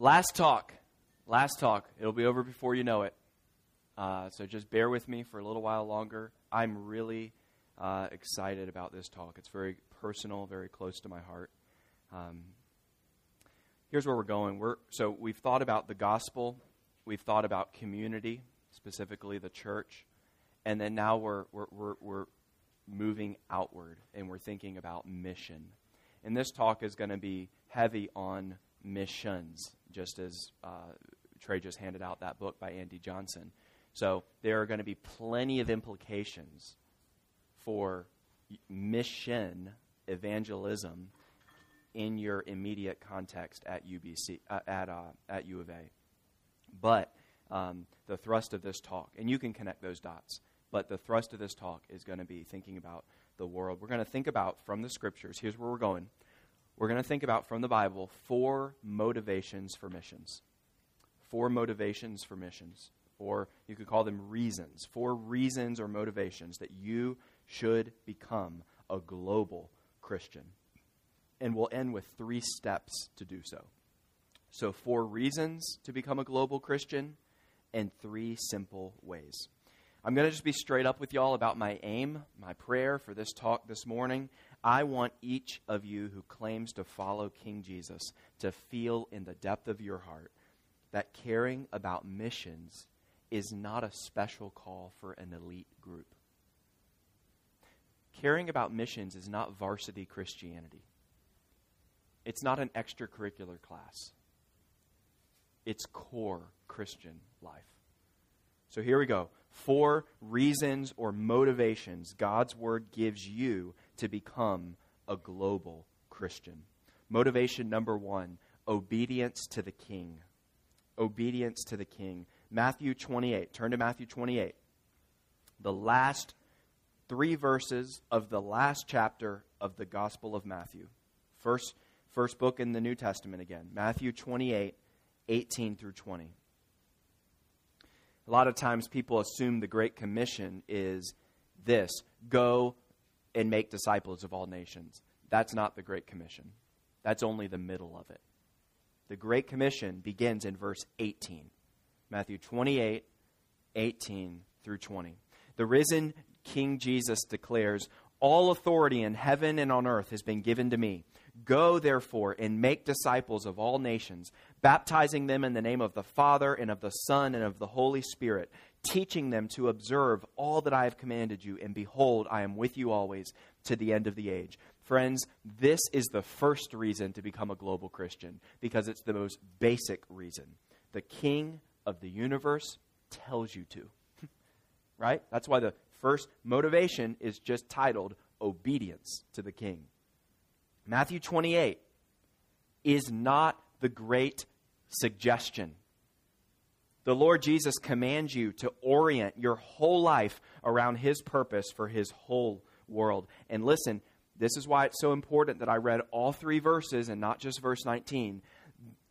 Last talk. Last talk. It'll be over before you know it. Uh, so just bear with me for a little while longer. I'm really uh, excited about this talk. It's very personal, very close to my heart. Um, here's where we're going. We're, so we've thought about the gospel, we've thought about community, specifically the church, and then now we're, we're, we're, we're moving outward and we're thinking about mission. And this talk is going to be heavy on missions, just as uh, Trey just handed out that book by Andy Johnson. So there are going to be plenty of implications for mission evangelism in your immediate context at UBC uh, at uh, at U of A. But um, the thrust of this talk, and you can connect those dots. But the thrust of this talk is going to be thinking about the world. We're going to think about from the scriptures. Here's where we're going. We're going to think about from the Bible four motivations for missions. Four motivations for missions, or you could call them reasons. Four reasons or motivations that you should become a global Christian. And we'll end with three steps to do so. So, four reasons to become a global Christian and three simple ways. I'm going to just be straight up with y'all about my aim, my prayer for this talk this morning. I want each of you who claims to follow King Jesus to feel in the depth of your heart that caring about missions is not a special call for an elite group. Caring about missions is not varsity Christianity. It's not an extracurricular class. It's core Christian life. So here we go. Four reasons or motivations God's Word gives you to become a global Christian. Motivation number one obedience to the King. Obedience to the King. Matthew 28. Turn to Matthew 28. The last three verses of the last chapter of the Gospel of Matthew. First, first book in the New Testament again. Matthew 28, 18 through 20. A lot of times people assume the Great Commission is this go and make disciples of all nations. That's not the Great Commission, that's only the middle of it. The Great Commission begins in verse 18. Matthew 28, 18 through 20. The risen King Jesus declares, All authority in heaven and on earth has been given to me. Go, therefore, and make disciples of all nations, baptizing them in the name of the Father, and of the Son, and of the Holy Spirit, teaching them to observe all that I have commanded you. And behold, I am with you always to the end of the age. Friends, this is the first reason to become a global Christian, because it's the most basic reason. The King of the universe tells you to. right? That's why the first motivation is just titled Obedience to the King. Matthew 28 is not the great suggestion. The Lord Jesus commands you to orient your whole life around His purpose for His whole world. And listen, this is why it's so important that I read all three verses and not just verse 19.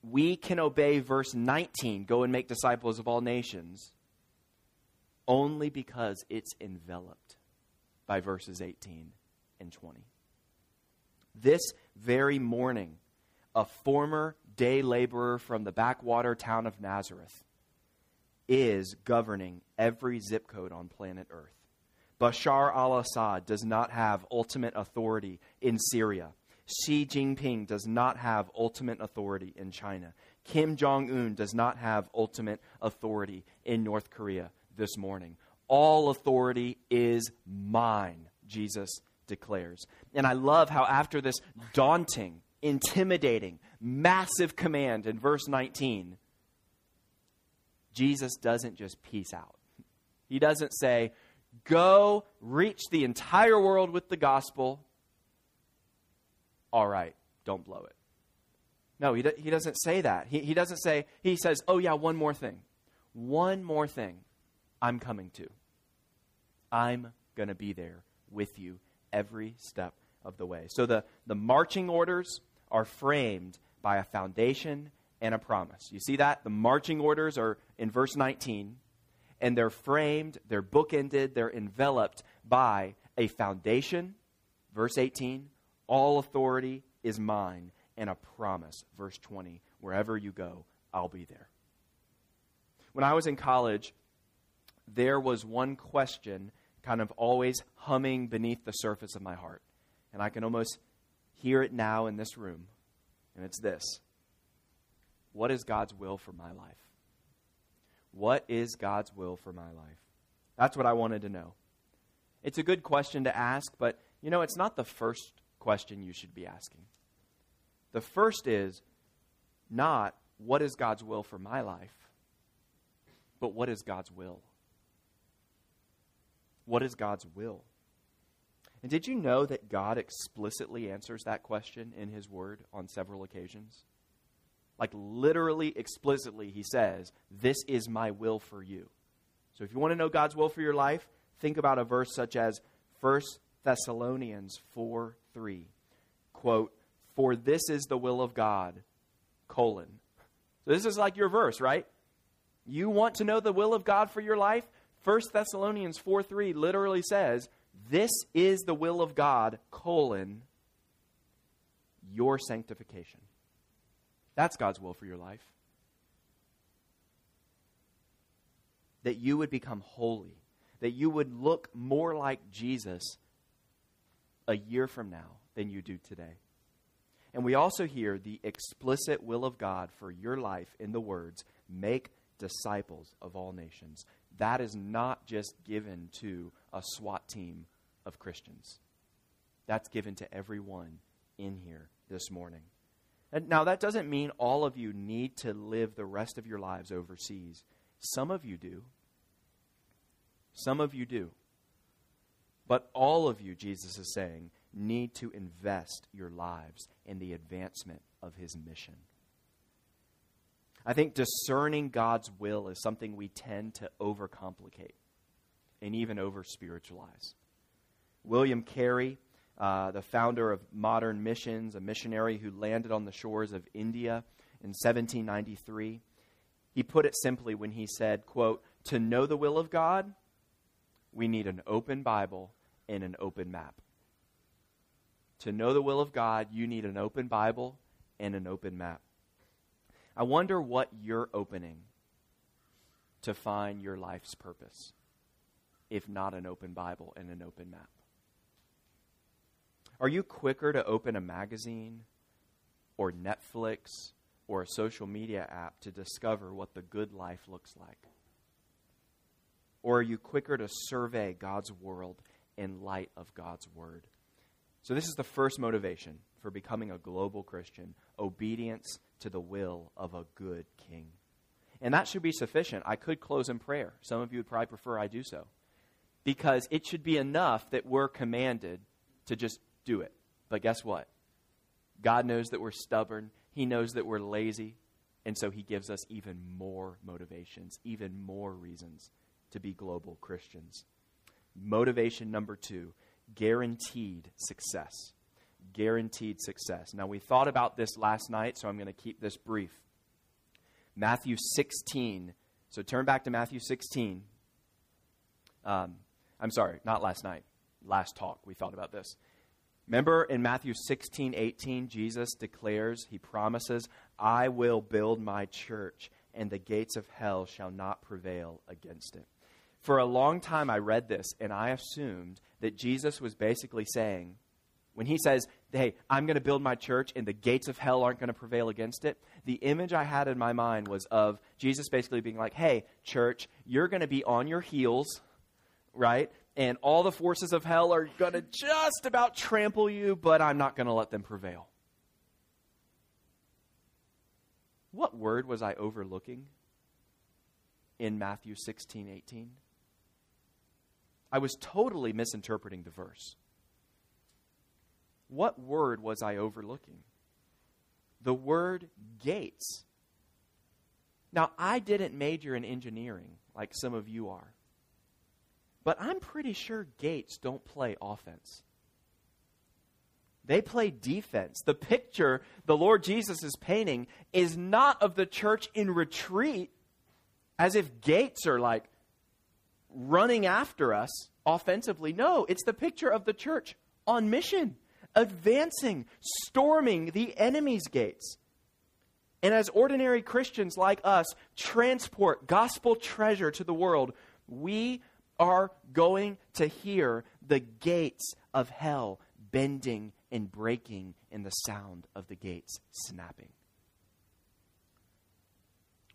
We can obey verse 19, go and make disciples of all nations, only because it's enveloped by verses 18 and 20. This very morning, a former day laborer from the backwater town of Nazareth is governing every zip code on planet Earth. Bashar al Assad does not have ultimate authority in Syria. Xi Jinping does not have ultimate authority in China. Kim Jong un does not have ultimate authority in North Korea this morning. All authority is mine, Jesus declares. And I love how, after this daunting, intimidating, massive command in verse 19, Jesus doesn't just peace out. He doesn't say, Go reach the entire world with the gospel. All right, don't blow it. No, he, he doesn't say that. He, he doesn't say, he says, Oh, yeah, one more thing. One more thing I'm coming to. I'm going to be there with you every step of the way. So the, the marching orders are framed by a foundation and a promise. You see that? The marching orders are in verse 19, and they're framed, they're bookended, they're enveloped by a foundation, verse 18, all authority is mine, and a promise, verse 20, wherever you go, I'll be there. When I was in college, there was one question kind of always humming beneath the surface of my heart. And I can almost hear it now in this room. And it's this What is God's will for my life? What is God's will for my life? That's what I wanted to know. It's a good question to ask, but you know, it's not the first question you should be asking. The first is not what is God's will for my life, but what is God's will? What is God's will? And did you know that God explicitly answers that question in His Word on several occasions? Like, literally, explicitly, He says, This is my will for you. So, if you want to know God's will for your life, think about a verse such as 1 Thessalonians 4 3. Quote, For this is the will of God, colon. So, this is like your verse, right? You want to know the will of God for your life? 1 Thessalonians 4 3 literally says, This is the will of God, colon, your sanctification. That's God's will for your life. That you would become holy, that you would look more like Jesus a year from now than you do today. And we also hear the explicit will of God for your life in the words, make disciples of all nations. That is not just given to a SWAT team of Christians. That's given to everyone in here this morning. And now, that doesn't mean all of you need to live the rest of your lives overseas. Some of you do. Some of you do. But all of you, Jesus is saying, need to invest your lives in the advancement of his mission. I think discerning God's will is something we tend to overcomplicate and even over spiritualize. William Carey, uh, the founder of modern missions, a missionary who landed on the shores of India in 1793, he put it simply when he said, quote, To know the will of God, we need an open Bible and an open map. To know the will of God, you need an open Bible and an open map. I wonder what you're opening to find your life's purpose, if not an open Bible and an open map. Are you quicker to open a magazine or Netflix or a social media app to discover what the good life looks like? Or are you quicker to survey God's world in light of God's word? So, this is the first motivation for becoming a global Christian obedience to the will of a good king. And that should be sufficient. I could close in prayer. Some of you would probably prefer I do so. Because it should be enough that we're commanded to just do it. But guess what? God knows that we're stubborn, He knows that we're lazy, and so He gives us even more motivations, even more reasons to be global Christians. Motivation number two guaranteed success guaranteed success. Now, we thought about this last night, so I'm going to keep this brief. Matthew 16. So turn back to Matthew 16. Um, I'm sorry, not last night. Last talk, we thought about this. Remember in Matthew 16, 18, Jesus declares, he promises, I will build my church, and the gates of hell shall not prevail against it. For a long time, I read this, and I assumed that Jesus was basically saying, when he says, Hey, I'm going to build my church and the gates of hell aren't going to prevail against it, the image I had in my mind was of Jesus basically being like, Hey, church, you're going to be on your heels, right? And all the forces of hell are going to just about trample you, but I'm not going to let them prevail. What word was I overlooking in Matthew 16, 18? I was totally misinterpreting the verse. What word was I overlooking? The word gates. Now, I didn't major in engineering like some of you are, but I'm pretty sure gates don't play offense. They play defense. The picture the Lord Jesus is painting is not of the church in retreat, as if gates are like running after us offensively. No, it's the picture of the church on mission advancing, storming the enemy's gates. And as ordinary Christians like us transport gospel treasure to the world, we are going to hear the gates of hell bending and breaking in the sound of the gates snapping.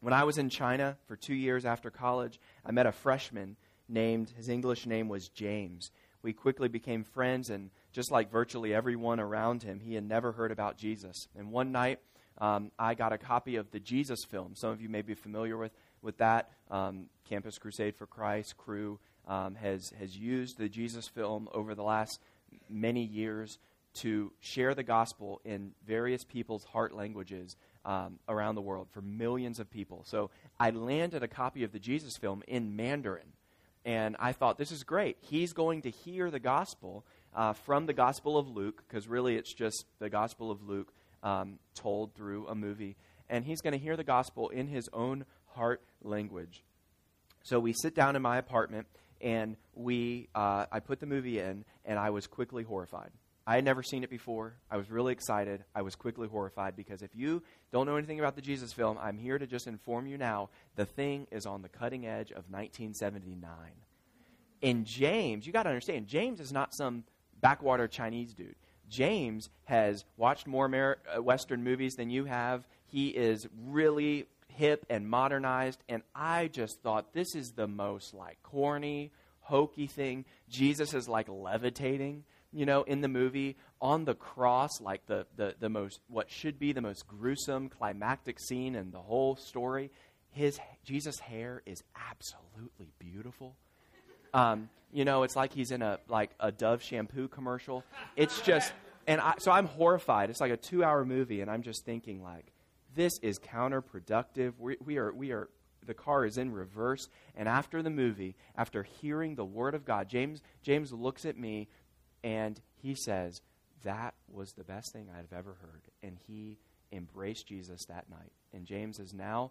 When I was in China for two years after college, I met a freshman named, his English name was James. We quickly became friends, and just like virtually everyone around him, he had never heard about Jesus. And one night, um, I got a copy of the Jesus film. Some of you may be familiar with, with that. Um, Campus Crusade for Christ, Cru, um, has, has used the Jesus film over the last many years to share the gospel in various people's heart languages um, around the world for millions of people. So I landed a copy of the Jesus film in Mandarin. And I thought, this is great. He's going to hear the gospel uh, from the Gospel of Luke, because really it's just the Gospel of Luke um, told through a movie. And he's going to hear the gospel in his own heart language. So we sit down in my apartment, and we, uh, I put the movie in, and I was quickly horrified. I had never seen it before. I was really excited. I was quickly horrified because if you don't know anything about the Jesus film, I'm here to just inform you now the thing is on the cutting edge of 1979. In James, you got to understand, James is not some backwater Chinese dude. James has watched more Amer- uh, Western movies than you have. He is really hip and modernized, and I just thought this is the most like corny, hokey thing. Jesus is like levitating you know, in the movie on the cross, like the, the, the most, what should be the most gruesome climactic scene in the whole story. His, Jesus' hair is absolutely beautiful. Um, you know, it's like he's in a, like a Dove shampoo commercial. It's just, and I, so I'm horrified. It's like a two hour movie, and I'm just thinking, like, this is counterproductive. We, we are, we are, the car is in reverse. And after the movie, after hearing the word of God, James, James looks at me and he says, That was the best thing I've ever heard. And he embraced Jesus that night. And James is now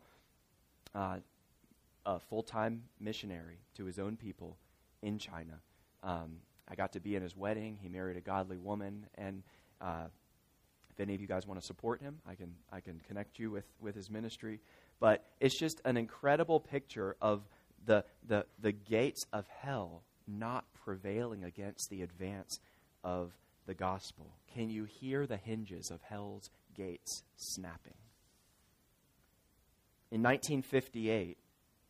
uh, a full time missionary to his own people in China. Um, I got to be in his wedding. He married a godly woman. And uh, any of you guys want to support him, I can, I can connect you with, with his ministry. But it's just an incredible picture of the, the, the gates of hell not prevailing against the advance of the gospel? Can you hear the hinges of hell's gates snapping? In 1958,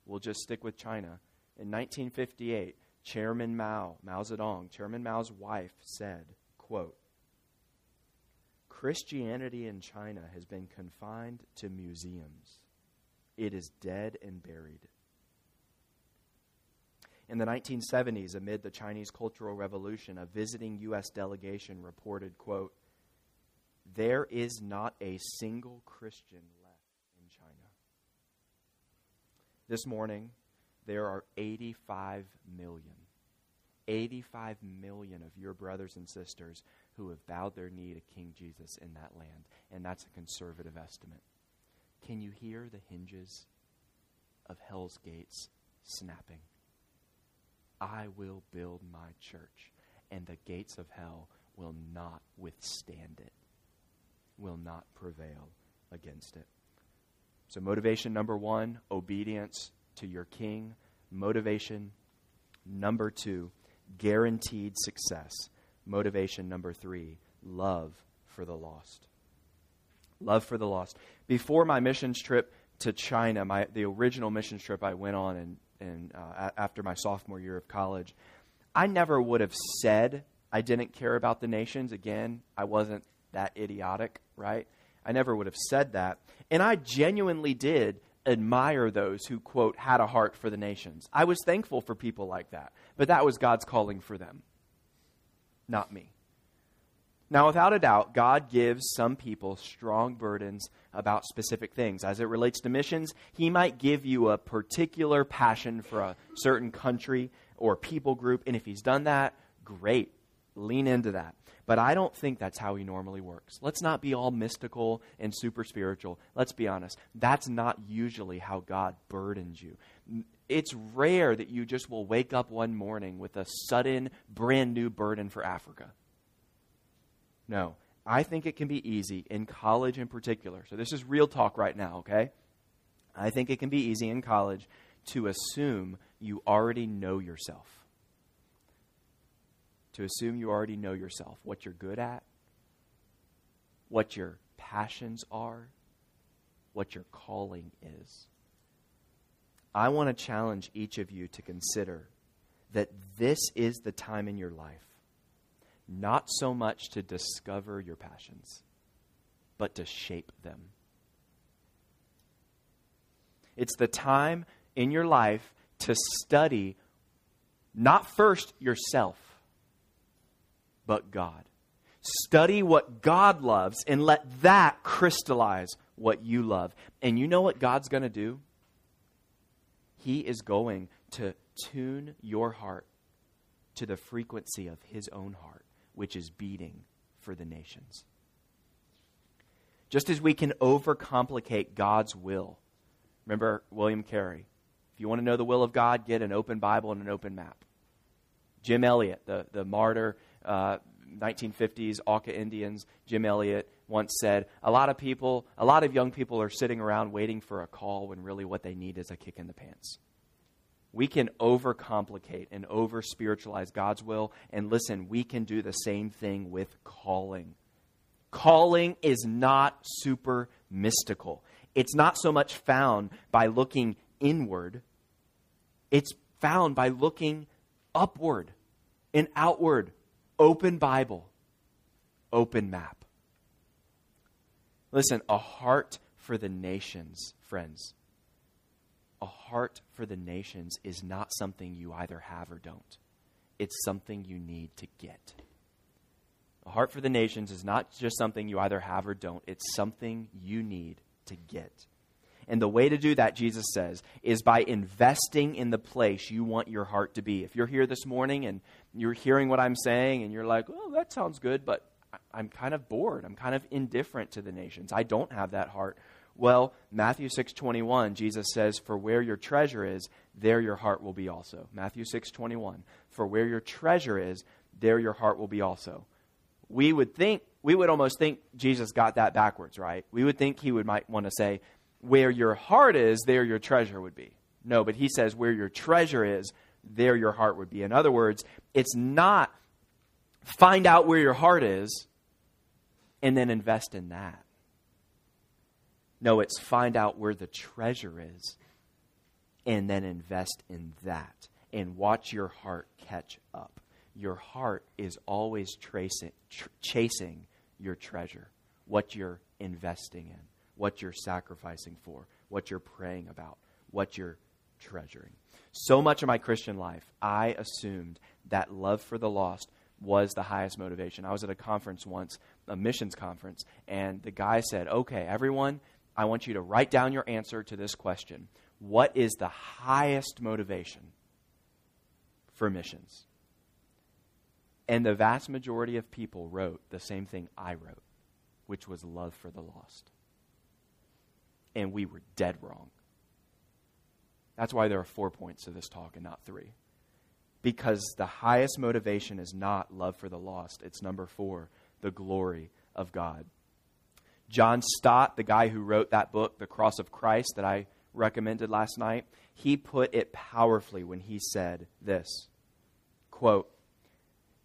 we'll just stick with China. In 1958, Chairman Mao, Mao Zedong, Chairman Mao's wife said, quote, Christianity in China has been confined to museums. It is dead and buried. In the 1970s, amid the Chinese Cultural Revolution, a visiting U.S. delegation reported, quote, there is not a single Christian left in China. This morning, there are 85 million. 85 million of your brothers and sisters who have bowed their knee to King Jesus in that land. And that's a conservative estimate. Can you hear the hinges of hell's gates snapping? I will build my church, and the gates of hell will not withstand it, will not prevail against it. So, motivation number one obedience to your king. Motivation number two guaranteed success. Motivation number three love for the lost. Love for the lost. Before my missions trip to China, my, the original missions trip I went on in in, uh, after my sophomore year of college. I never would have said I didn't care about the nations. Again, I wasn't that idiotic, right? I never would have said that. And I genuinely did admire those who, quote, had a heart for the nations. I was thankful for people like that. But that was God's calling for them, not me. Now, without a doubt, God gives some people strong burdens about specific things. As it relates to missions, He might give you a particular passion for a certain country or people group. And if He's done that, great. Lean into that. But I don't think that's how He normally works. Let's not be all mystical and super spiritual. Let's be honest. That's not usually how God burdens you. It's rare that you just will wake up one morning with a sudden, brand new burden for Africa. No. I think it can be easy in college in particular. So this is real talk right now, okay? I think it can be easy in college to assume you already know yourself. To assume you already know yourself, what you're good at, what your passions are, what your calling is. I want to challenge each of you to consider that this is the time in your life, not so much to discover your passions, but to shape them. It's the time in your life to study not first yourself, but God. Study what God loves and let that crystallize what you love. And you know what God's going to do? He is going to tune your heart to the frequency of His own heart, which is beating for the nations. Just as we can overcomplicate God's will. Remember William Carey. If you want to know the will of God, get an open Bible and an open map. Jim Elliot, the, the martyr, uh, 1950s Auca Indians, Jim Elliot once said, A lot of people, a lot of young people are sitting around waiting for a call when really what they need is a kick in the pants. We can overcomplicate and over spiritualize God's will. And listen, we can do the same thing with calling. Calling is not super mystical. It's not so much found by looking inward, it's found by looking upward and outward open Bible, open map. Listen, a heart for the nations, friends. A heart for the nations is not something you either have or don't. It's something you need to get. A heart for the nations is not just something you either have or don't, it's something you need to get. And the way to do that, Jesus says, is by investing in the place you want your heart to be. If you're here this morning and you're hearing what I'm saying and you're like, oh, that sounds good, but I'm kind of bored. I'm kind of indifferent to the nations. I don't have that heart. Well, Matthew 6:21, Jesus says, "For where your treasure is, there your heart will be also." Matthew 6:21, "For where your treasure is, there your heart will be also." We would think we would almost think Jesus got that backwards, right? We would think he would might want to say, where your heart is, there your treasure would be. No, but he says, where your treasure is, there your heart would be. In other words, it's not find out where your heart is and then invest in that. No, it's find out where the treasure is and then invest in that and watch your heart catch up. Your heart is always tracing, tr- chasing your treasure, what you're investing in what you're sacrificing for, what you're praying about, what you're treasuring. So much of my Christian life, I assumed that love for the lost was the highest motivation. I was at a conference once, a missions conference, and the guy said, Okay, everyone, I want you to write down your answer to this question What is the highest motivation for missions? And the vast majority of people wrote the same thing I wrote, which was love for the lost and we were dead wrong. That's why there are four points to this talk and not three. Because the highest motivation is not love for the lost, it's number four, the glory of God. John Stott, the guy who wrote that book, The Cross of Christ, that I recommended last night, he put it powerfully when he said this quote,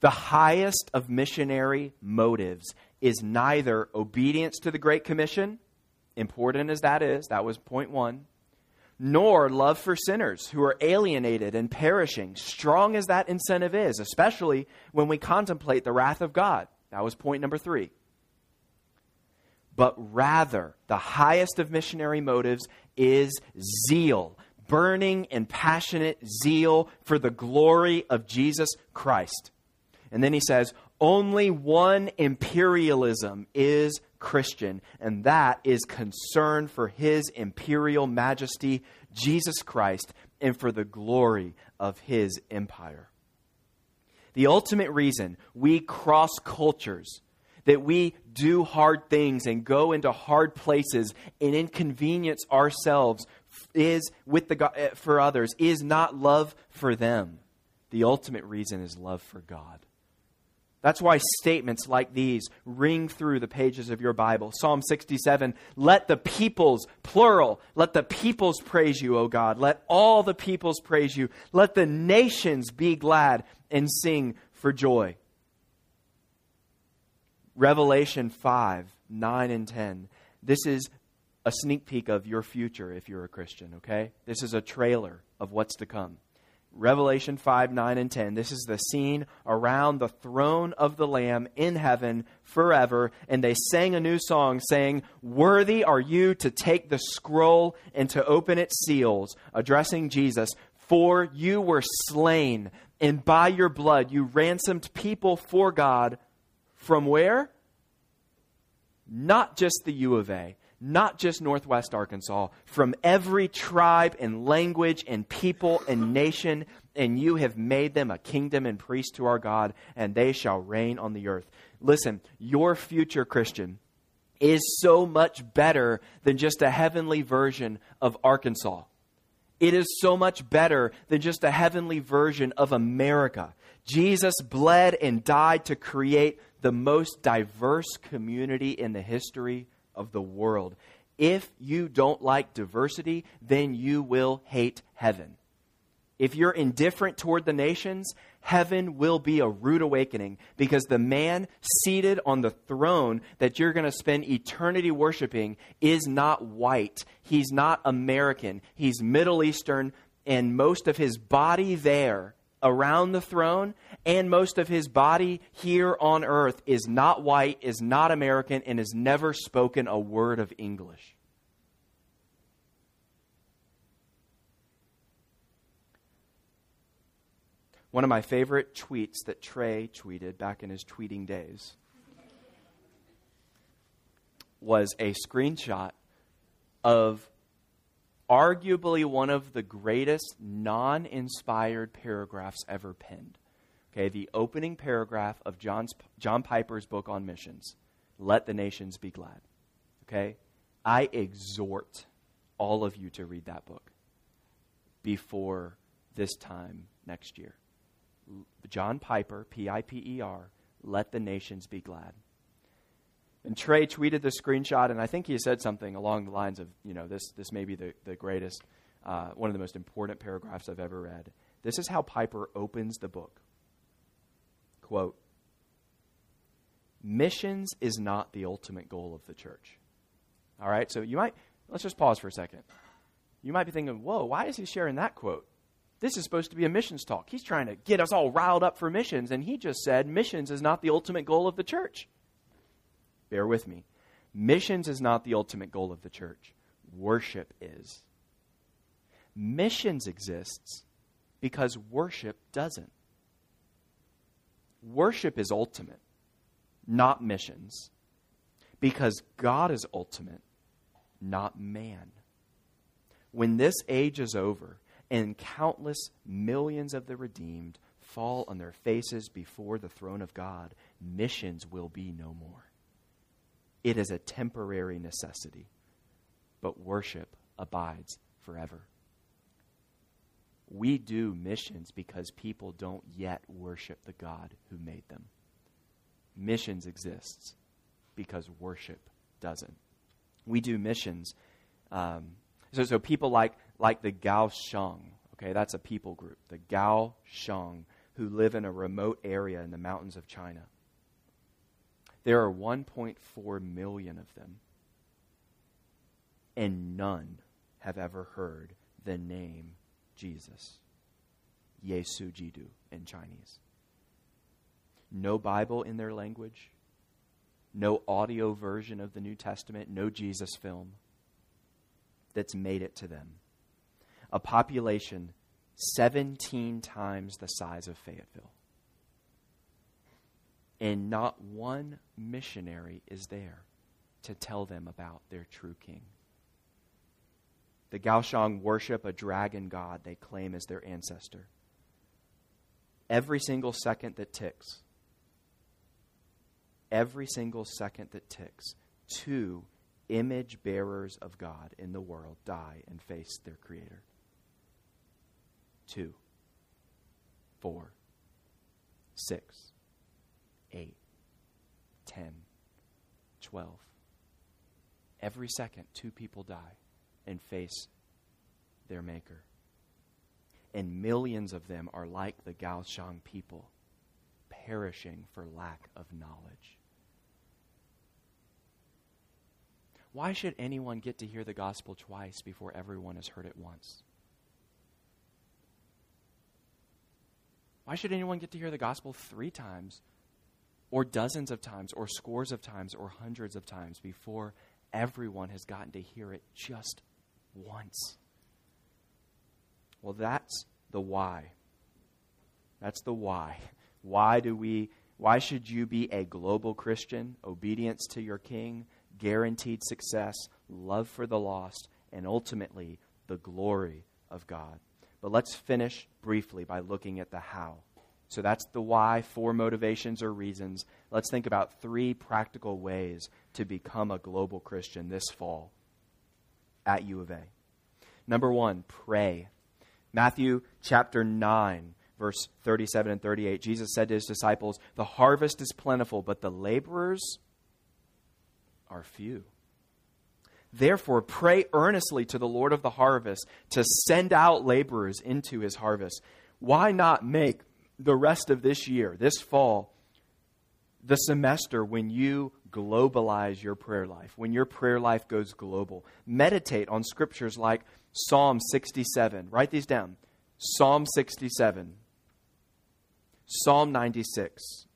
The highest of missionary motives is neither obedience to the Great Commission important as that is, that was point one, nor love for sinners who are alienated and perishing, strong as that incentive is, especially when we contemplate the wrath of God. That was point number three. But rather, the highest of missionary motives is zeal, burning and passionate zeal for the glory of Jesus Christ. And then he says, only one imperialism is Christian, and that is concern for his imperial majesty, Jesus Christ, and for the glory of his empire. The ultimate reason we cross cultures, that we do hard things and go into hard places and inconvenience ourselves is with the eh, for others is not love for them. The ultimate reason is love for God. That's why statements like these ring through the pages of your Bible. Psalm 67 Let the peoples, plural, let the peoples praise you, O God. Let all the peoples praise you. Let the nations be glad and sing for joy. Revelation 5 9 and 10. This is a sneak peek of your future if you're a Christian, okay? This is a trailer of what's to come. Revelation 5, 9, and 10. This is the scene around the throne of the Lamb in heaven forever. And they sang a new song saying, Worthy are you to take the scroll and to open its seals, addressing Jesus. For you were slain, and by your blood you ransomed people for God. From where? Not just the U of A not just Northwest Arkansas, from every tribe and language and people and nation, and you have made them a kingdom and priest to our God, and they shall reign on the earth. Listen, your future Christian is so much better than just a heavenly version of Arkansas. It is so much better than just a heavenly version of America. Jesus bled and died to create the most diverse community in the history of the world. If you don't like diversity, then you will hate heaven. If you're indifferent toward the nations, heaven will be a rude awakening because the man seated on the throne that you're going to spend eternity worshiping is not white. He's not American. He's Middle Eastern, and most of his body there around the throne and most of his body here on earth is not white, is not American, and has never spoken a word of English. One of my favorite tweets that Trey tweeted back in his tweeting days was a screenshot of arguably one of the greatest non inspired paragraphs ever penned. Okay, the opening paragraph of John's, John Piper's book on missions Let the Nations Be Glad. Okay, I exhort all of you to read that book before this time next year. John Piper, P I P E R, Let the Nations Be Glad. And Trey tweeted this screenshot, and I think he said something along the lines of, you know, this, this may be the, the greatest, uh, one of the most important paragraphs I've ever read. This is how Piper opens the book. Quote, missions is not the ultimate goal of the church. All right, so you might, let's just pause for a second. You might be thinking, whoa, why is he sharing that quote? This is supposed to be a missions talk. He's trying to get us all riled up for missions, and he just said missions is not the ultimate goal of the church. Bear with me. Missions is not the ultimate goal of the church, worship is. Missions exists because worship doesn't. Worship is ultimate, not missions, because God is ultimate, not man. When this age is over and countless millions of the redeemed fall on their faces before the throne of God, missions will be no more. It is a temporary necessity, but worship abides forever. We do missions because people don't yet worship the God who made them. Missions exists because worship doesn't. We do missions. Um, so, so people like, like the Gao Shang, okay, that's a people group, the Gao Shang, who live in a remote area in the mountains of China. There are 1.4 million of them, and none have ever heard the name Jesus. Yesu Jidu in Chinese. No Bible in their language, no audio version of the New Testament, no Jesus film that's made it to them. A population 17 times the size of Fayetteville and not one missionary is there to tell them about their true king. The Gaoshang worship a dragon god they claim as their ancestor. Every single second that ticks, every single second that ticks, two image bearers of God in the world die and face their Creator. Two, four, six, 8, 10, 12. Every second, two people die and face their Maker. And millions of them are like the Gaoshang people, perishing for lack of knowledge. Why should anyone get to hear the gospel twice before everyone has heard it once? Why should anyone get to hear the gospel three times, or dozens of times, or scores of times, or hundreds of times before everyone has gotten to hear it just once? Well, that's the why. That's the why. Why do we why should you be a global Christian? Obedience to your king, guaranteed success, love for the lost, and ultimately the glory of God. But let's finish briefly by looking at the how. So that's the why, four motivations or reasons. Let's think about three practical ways to become a global Christian this fall at U of A. Number one, pray. Matthew chapter 9, verse 37 and 38, Jesus said to his disciples, The harvest is plentiful, but the laborers are few. Therefore, pray earnestly to the Lord of the harvest to send out laborers into his harvest. Why not make the rest of this year, this fall, the semester when you globalize your prayer life, when your prayer life goes global? Meditate on scriptures like Psalm 67. Write these down Psalm 67, Psalm 96,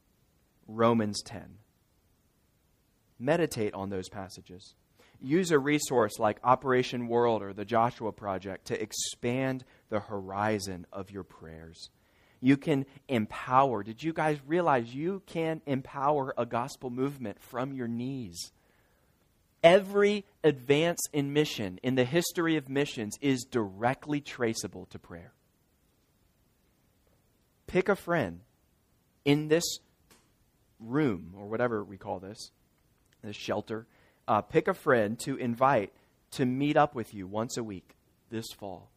Romans 10 meditate on those passages. Use a resource like Operation World or the Joshua Project to expand the horizon of your prayers. You can empower. Did you guys realize you can empower a gospel movement from your knees? Every advance in mission in the history of missions is directly traceable to prayer. Pick a friend in this room, or whatever we call this, this shelter, uh, pick a friend to invite to meet up with you once a week this fall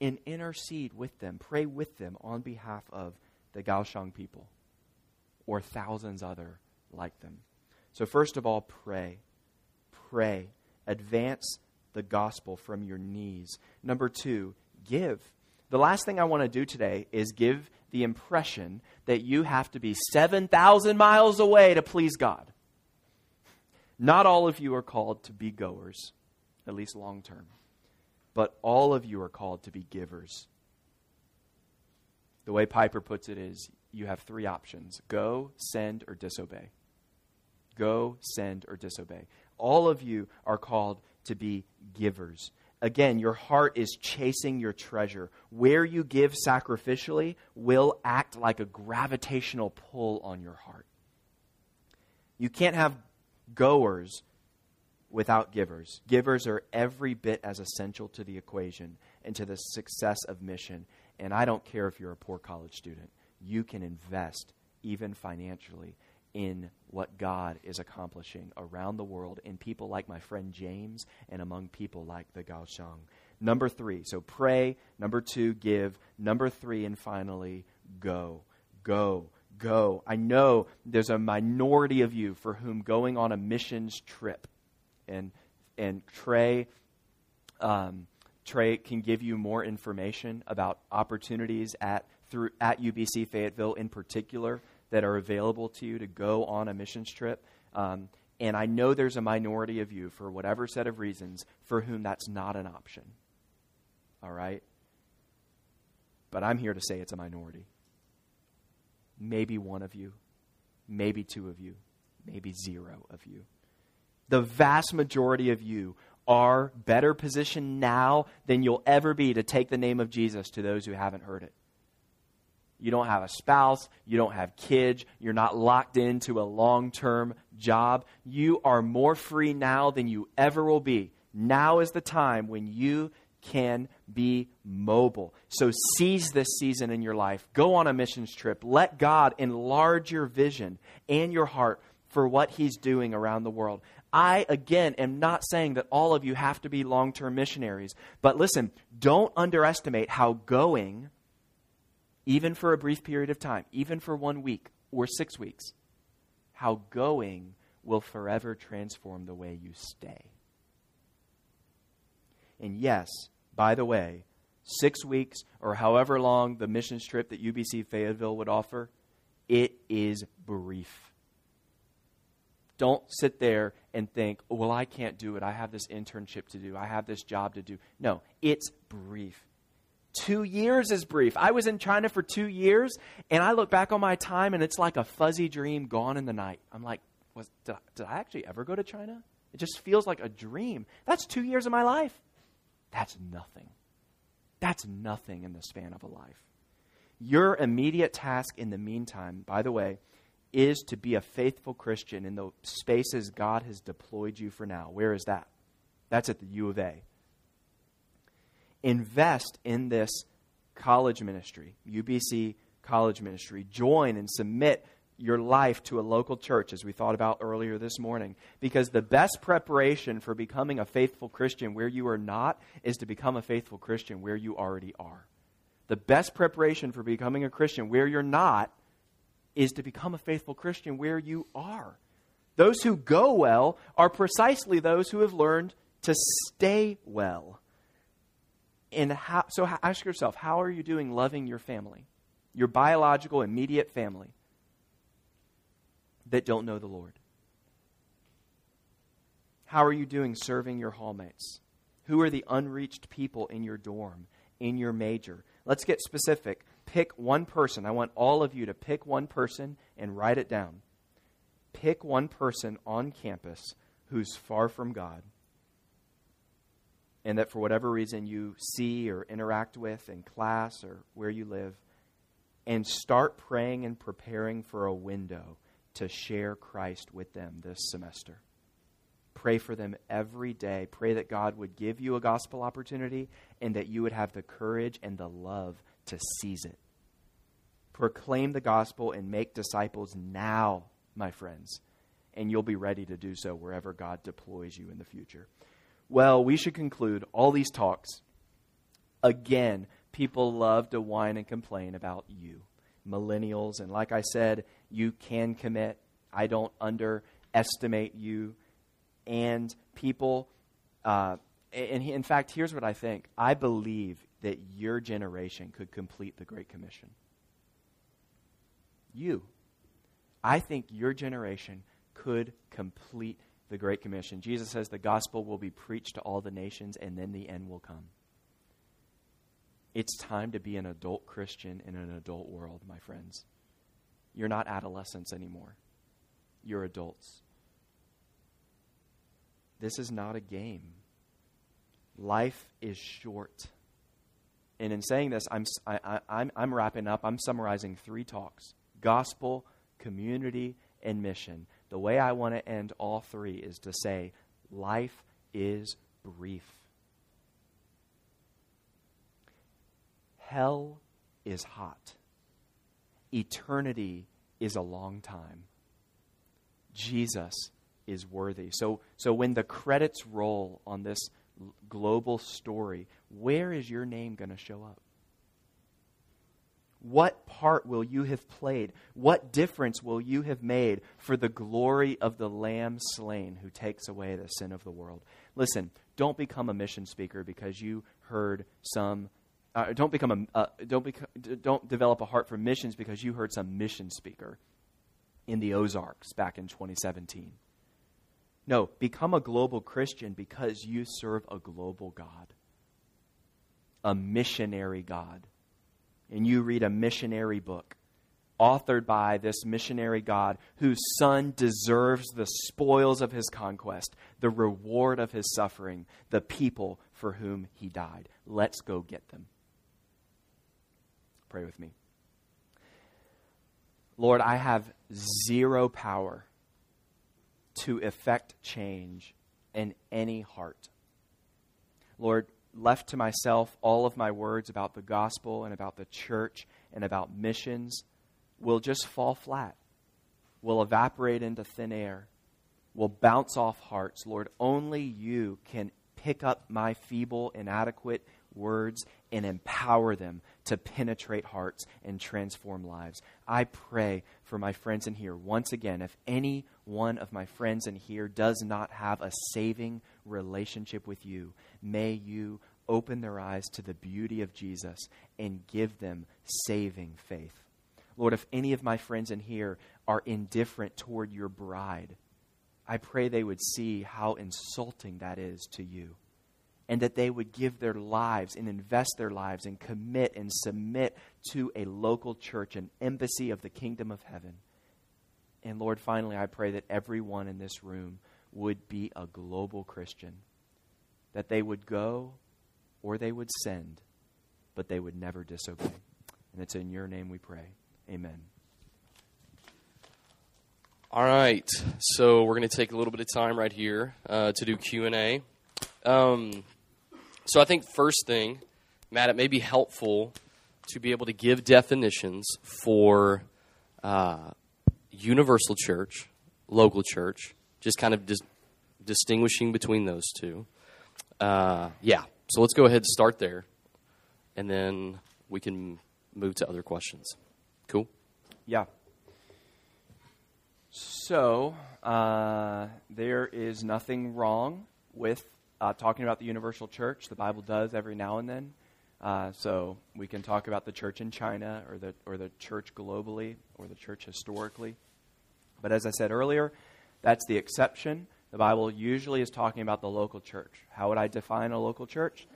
and intercede with them, pray with them on behalf of the Gaoshang people or thousands other like them. So, first of all, pray. Pray. Advance the gospel from your knees. Number two, give. The last thing I want to do today is give the impression that you have to be 7,000 miles away to please God. Not all of you are called to be goers, at least long term, but all of you are called to be givers. The way Piper puts it is you have three options go, send, or disobey. Go, send, or disobey. All of you are called to be givers. Again, your heart is chasing your treasure. Where you give sacrificially will act like a gravitational pull on your heart. You can't have goers without givers. Givers are every bit as essential to the equation and to the success of mission. And I don't care if you're a poor college student, you can invest, even financially, in what God is accomplishing around the world in people like my friend James and among people like the Gaoshang. Number three, so pray. Number two, give. Number three, and finally, go. Go go. I know there's a minority of you for whom going on a missions trip and and Trey um, Trey can give you more information about opportunities at through at UBC Fayetteville in particular that are available to you to go on a missions trip. Um, and I know there's a minority of you, for whatever set of reasons, for whom that's not an option. All right? But I'm here to say it's a minority maybe one of you, maybe two of you, maybe zero of you. The vast majority of you are better positioned now than you'll ever be to take the name of Jesus to those who haven't heard it. You don't have a spouse, you don't have kids, you're not locked into a long term job. You are more free now than you ever will be. Now is the time when you can be mobile. So seize this season in your life. Go on a missions trip. Let God enlarge your vision and your heart for what He's doing around the world. I, again, am not saying that all of you have to be long term missionaries, but listen, don't underestimate how going, even for a brief period of time, even for one week or six weeks, how going will forever transform the way you stay. And yes, by the way, six weeks or however long the mission trip that UBC Fayetteville would offer, it is brief. Don't sit there and think, oh, well, I can't do it. I have this internship to do. I have this job to do. No, it's brief. Two years is brief. I was in China for two years, and I look back on my time, and it's like a fuzzy dream gone in the night. I'm like, was, did, I, did I actually ever go to China? It just feels like a dream. That's two years of my life. That's nothing. That's nothing in the span of a life. Your immediate task in the meantime, by the way, is to be a faithful Christian in the spaces God has deployed you for now. Where is that? That's at the U of A. Invest in this college ministry, UBC college ministry. Join and submit your life to a local church, as we thought about earlier this morning. Because the best preparation for becoming a faithful Christian where you are not is to become a faithful Christian where you already are. The best preparation for becoming a Christian where you're not is to become a faithful Christian where you are. Those who go well are precisely those who have learned to stay well. And how, so ask yourself, how are you doing loving your family, your biological, immediate family that don't know the Lord? How are you doing serving your hallmates? Who are the unreached people in your dorm, in your major? Let's get specific pick one person. I want all of you to pick one person and write it down. Pick one person on campus who's far from God and that for whatever reason you see or interact with in class or where you live, and start praying and preparing for a window to share Christ with them this semester. Pray for them every day. Pray that God would give you a gospel opportunity and that you would have the courage and the love to seize it. Proclaim the gospel and make disciples now, my friends, and you'll be ready to do so wherever God deploys you in the future. Well, we should conclude all these talks. Again, people love to whine and complain about you, millennials. And like I said, you can commit. I don't underestimate you. And people, uh, and in fact, here's what I think I believe that your generation could complete the Great Commission. You. I think your generation could complete the Great Commission. Jesus says the gospel will be preached to all the nations and then the end will come. It's time to be an adult Christian in an adult world, my friends. You're not adolescents anymore, you're adults. This is not a game. Life is short. And in saying this, I'm, I, am I'm, I'm wrapping up. I'm summarizing three talks gospel, community, and mission. The way I want to end all three is to say, life is brief. Hell is hot. Eternity is a long time. Jesus is worthy. So, so when the credits roll on this global story, where is your name going to show up? What part will you have played? What difference will you have made for the glory of the Lamb slain who takes away the sin of the world? Listen, don't become a mission speaker because you heard some. Uh, don't become a uh, don't beca- don't develop a heart for missions because you heard some mission speaker in the Ozarks back in 2017. No, become a global Christian because you serve a global God, a missionary God and you read a missionary book authored by this missionary God whose son deserves the spoils of his conquest, the reward of his suffering, the people for whom he died. Let's go get them. Pray with me. Lord, I have zero power to effect change in any heart. Lord, left to myself, all of my words about the gospel and about the church and about missions will just fall flat, will evaporate into thin air, will bounce off hearts. Lord, only you can pick up my feeble, inadequate words and empower them to penetrate hearts and transform lives. I pray for my friends in here. Once again, if any one of my friends in here does not have a saving relationship with you, may you open their eyes to the beauty of Jesus and give them saving faith. Lord, if any of my friends in here are indifferent toward your bride, I pray they would see how insulting that is to you and that they would give their lives and invest their lives and commit and submit to a local church, an embassy of the kingdom of heaven. And Lord, finally, I pray that everyone in this room would be a global Christian, that they would go or they would send, but they would never disobey. And it's in your name we pray. Amen. All right, so we're going to take a little bit of time right here uh, to do Q and A. Um, so I think first thing, Matt, it may be helpful to be able to give definitions for uh, universal church, local church, just kind of dis- distinguishing between those two. Uh, yeah, so let's go ahead and start there, and then we can move to other questions. Cool? Yeah. So, uh, there is nothing wrong with uh, talking about the universal church. The Bible does every now and then. Uh, so we can talk about the church in China or the, or the church globally or the church historically. But as I said earlier, that's the exception. The Bible usually is talking about the local church. How would I define a local church?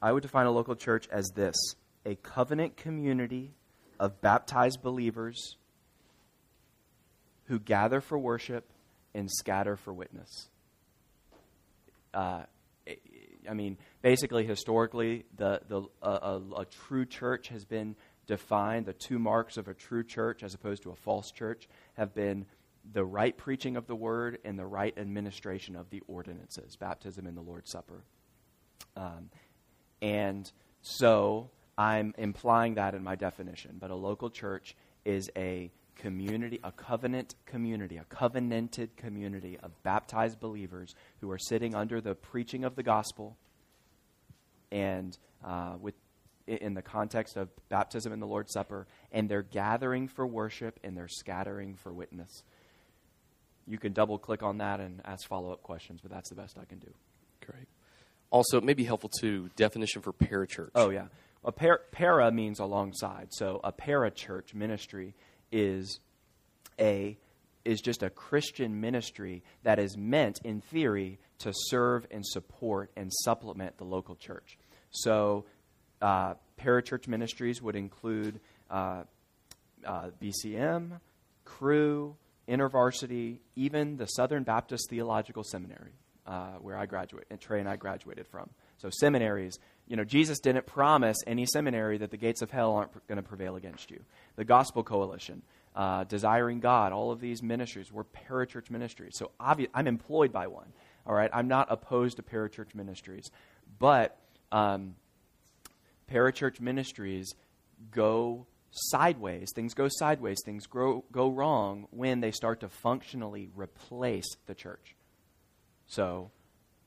I would define a local church as this a covenant community of baptized believers who gather for worship and scatter for witness. Uh, I mean, basically, historically, the, the, a, a, true church has been defined. The two marks of a true church, as opposed to a false church, have been the right preaching of the word and the right administration of the ordinances, baptism and the Lord's Supper. Um, and so I'm implying that in my definition. But a local church is a community, a covenant community, a covenanted community of baptized believers who are sitting under the preaching of the gospel and uh, with in the context of baptism and the Lord's Supper, and they're gathering for worship and they're scattering for witness. You can double click on that and ask follow up questions, but that's the best I can do. Great. Also, it may be helpful to definition for parachurch. Oh yeah, a par- para means alongside. So a parachurch ministry is a is just a Christian ministry that is meant, in theory, to serve and support and supplement the local church. So, uh, parachurch ministries would include uh, uh, BCM, Cru, InterVarsity, even the Southern Baptist Theological Seminary, uh, where I graduate, and Trey and I graduated from. So, seminaries, you know, Jesus didn't promise any seminary that the gates of hell aren't going to prevail against you. The Gospel Coalition, uh, Desiring God, all of these ministries were parachurch ministries. So obvi- I'm employed by one. All right, I'm not opposed to parachurch ministries, but um, parachurch ministries go sideways. Things go sideways. Things grow, go wrong when they start to functionally replace the church. So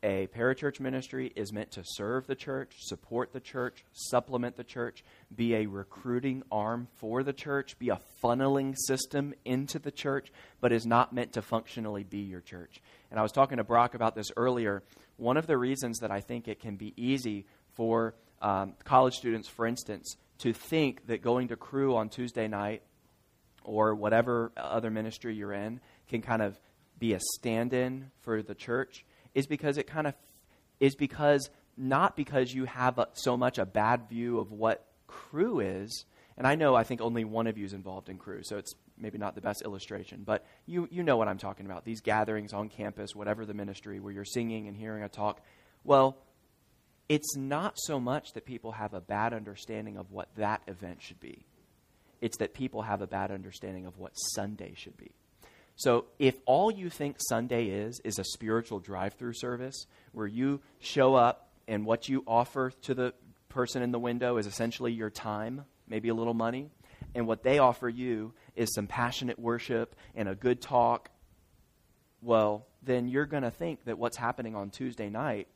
a parachurch ministry is meant to serve the church, support the church, supplement the church, be a recruiting arm for the church, be a funneling system into the church, but is not meant to functionally be your church. And I was talking to Brock about this earlier. One of the reasons that I think it can be easy for um, college students, for instance, to think that going to Cru on Tuesday night or whatever other ministry you're in can kind of be a stand in for the church is because it kind of is because not because you have a, so much a bad view of what Cru is. And I know I think only one of you is involved in Cru, so it's maybe not the best illustration, but you, you know what I'm talking about. These gatherings on campus, whatever the ministry, where you're singing and hearing a talk. Well, it's not so much that people have a bad understanding of what that event should be. It's that people have a bad understanding of what Sunday should be. So if all you think Sunday is is a spiritual drive-through service where you show up and what you offer to the person in the window is essentially your time, maybe a little money, and what they offer you is some passionate worship and a good talk, well, then you're going to think that what's happening on Tuesday night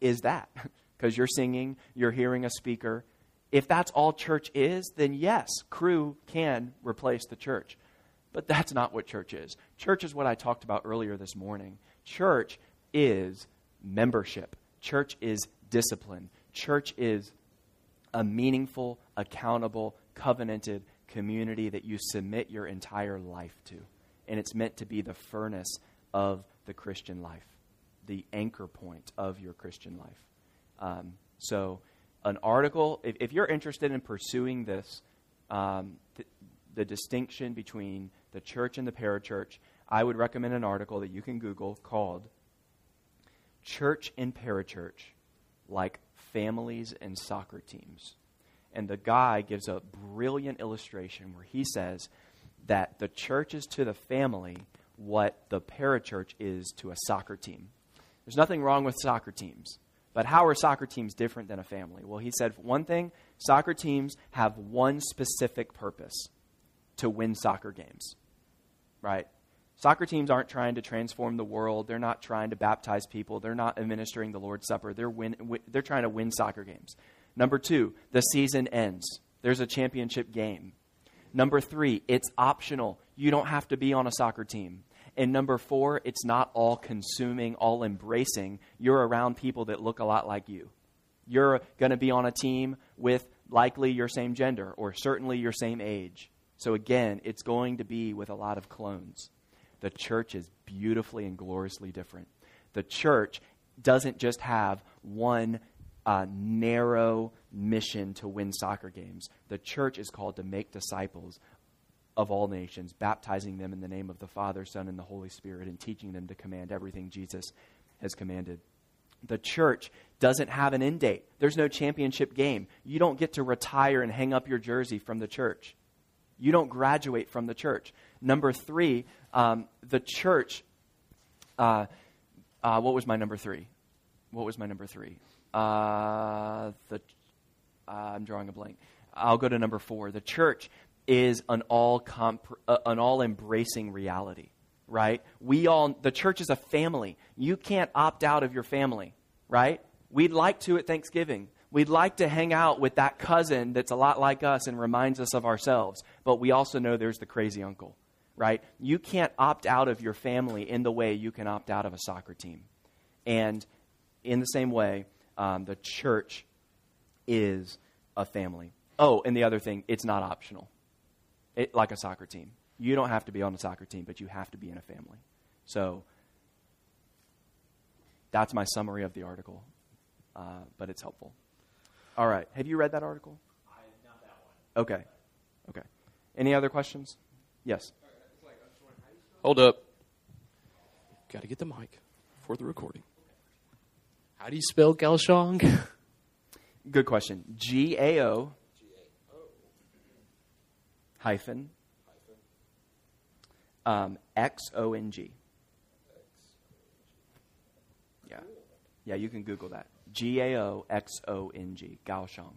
is that because you're singing, you're hearing a speaker. If that's all church is, then yes, Cru can replace the church. But that's not what church is. Church is what I talked about earlier this morning. Church is membership, church is discipline, church is a meaningful, accountable, covenanted community that you submit your entire life to. And it's meant to be the furnace of the Christian life, the anchor point of your Christian life. Um, so, an article, if, if, you're interested in pursuing this, um, th- the distinction between the church and the parachurch, I would recommend an article that you can Google called Church and Parachurch Like Families and Soccer Teams. And the guy gives a brilliant illustration where he says that the church is to the family what the parachurch is to a soccer team. There's nothing wrong with soccer teams. But how are soccer teams different than a family? Well, he said one thing soccer teams have one specific purpose to win soccer games, right? Soccer teams aren't trying to transform the world. They're not trying to baptize people. They're not administering the Lord's Supper. They're, win, they're trying to win soccer games. Number two, the season ends. There's a championship game. Number three, it's optional. You don't have to be on a soccer team. And number four, it's not all consuming, all embracing. You're around people that look a lot like you. You're going to be on a team with likely your same gender or certainly your same age. So again, it's going to be with a lot of clones. The church is beautifully and gloriously different. The church doesn't just have one uh, narrow mission to win soccer games. The church is called to make disciples of all nations, baptizing them in the name of the Father, Son, and the Holy Spirit, and teaching them to command everything Jesus has commanded. The church doesn't have an end date. There's no championship game. You don't get to retire and hang up your jersey from the church. You don't graduate from the church. Number three, um, the church. Uh, uh, what was my number three? What was my number three? Uh, the uh, I'm drawing a blank. I'll go to number four. The church is an all comp- uh, an all embracing reality, right? We all the church is a family. You can't opt out of your family, right? We'd like to at Thanksgiving. We'd like to hang out with that cousin that's a lot like us and reminds us of ourselves, but we also know there's the crazy uncle, right? You can't opt out of your family in the way you can opt out of a soccer team. And in the same way, um, the church is a family. Oh, and the other thing, it's not optional it, like a soccer team. You don't have to be on a soccer team, but you have to be in a family. So that's my summary of the article, uh, but it's helpful. All right. Have you read that article? I, not that one. Okay. Okay. Any other questions? Yes. Hold up. Got to get the mic for the recording. How do you spell Galshong? Good question. G A O hyphen um, X O N G. Yeah. Yeah, you can Google that. G A O X O N G. Gaoshong.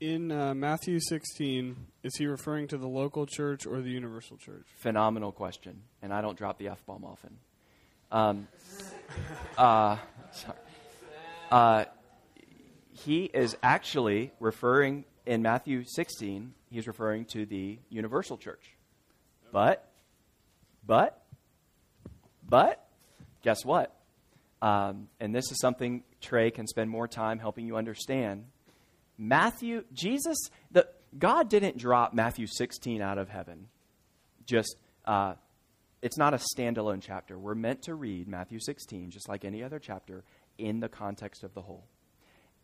In uh, Matthew 16, is he referring to the local church or the universal church? Phenomenal question, and I don't drop the f bomb often. Um, uh, sorry. Uh, he is actually referring in Matthew 16, he's referring to the universal church. But, but, but, guess what? Um, and this is something Trey can spend more time helping you understand. Matthew, Jesus, the, God didn't drop Matthew 16 out of heaven. Just, uh, it's not a standalone chapter. We're meant to read Matthew 16, just like any other chapter, in the context of the whole.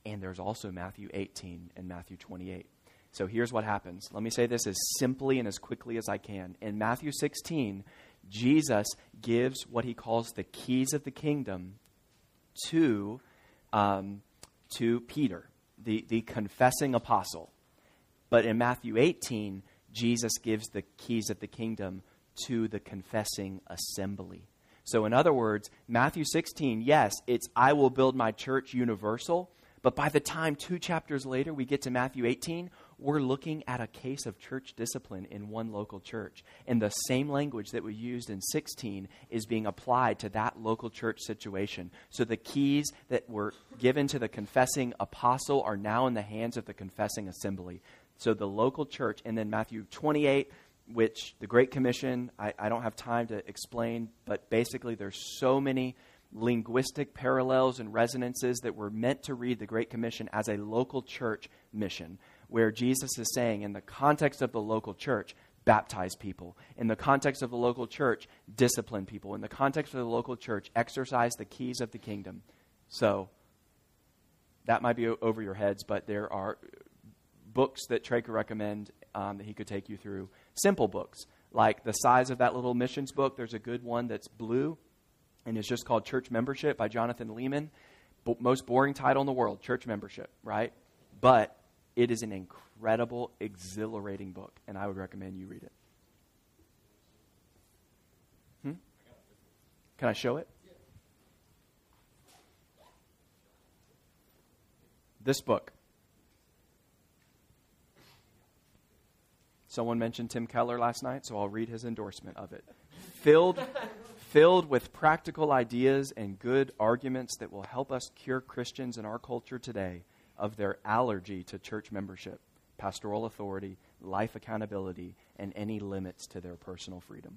And there's also Matthew 18 and Matthew 28. So here's what happens. Let me say this as simply and as quickly as I can. In Matthew 16, Jesus gives what he calls the keys of the kingdom to, um, to Peter, the, the confessing apostle. But in Matthew 18, Jesus gives the keys of the kingdom to the confessing assembly. So, in other words, Matthew 16, yes, it's I will build my church universal, But by the time two chapters later we get to Matthew 18, we're looking at a case of church discipline in one local church. And the same language that we used in 16 is being applied to that local church situation. So the keys that were given to the confessing apostle are now in the hands of the confessing assembly. So the local church, and then Matthew 28, which the Great Commission, I, I don't have time to explain, but basically there's so many linguistic parallels and resonances that were meant to read the Great Commission as a local church mission, where Jesus is saying, in the context of the local church, baptize people. In the context of the local church, discipline people. In the context of the local church, exercise the keys of the kingdom. So, that might be over your heads, but there are books that Trey could recommend um, that he could take you through. Simple books, like the size of that little missions book. There's a good one that's blue and it's just called Church Membership by Jonathan Leeman. B- most boring title in the world, Church Membership, right? But it is an incredible, exhilarating book, and I would recommend you read it. Hmm? Can I show it? This book. Someone mentioned Tim Keller last night, so I'll read his endorsement of it. Filled filled with practical ideas and good arguments that will help us cure Christians in our culture today of their allergy to church membership, pastoral authority, life accountability, and any limits to their personal freedom.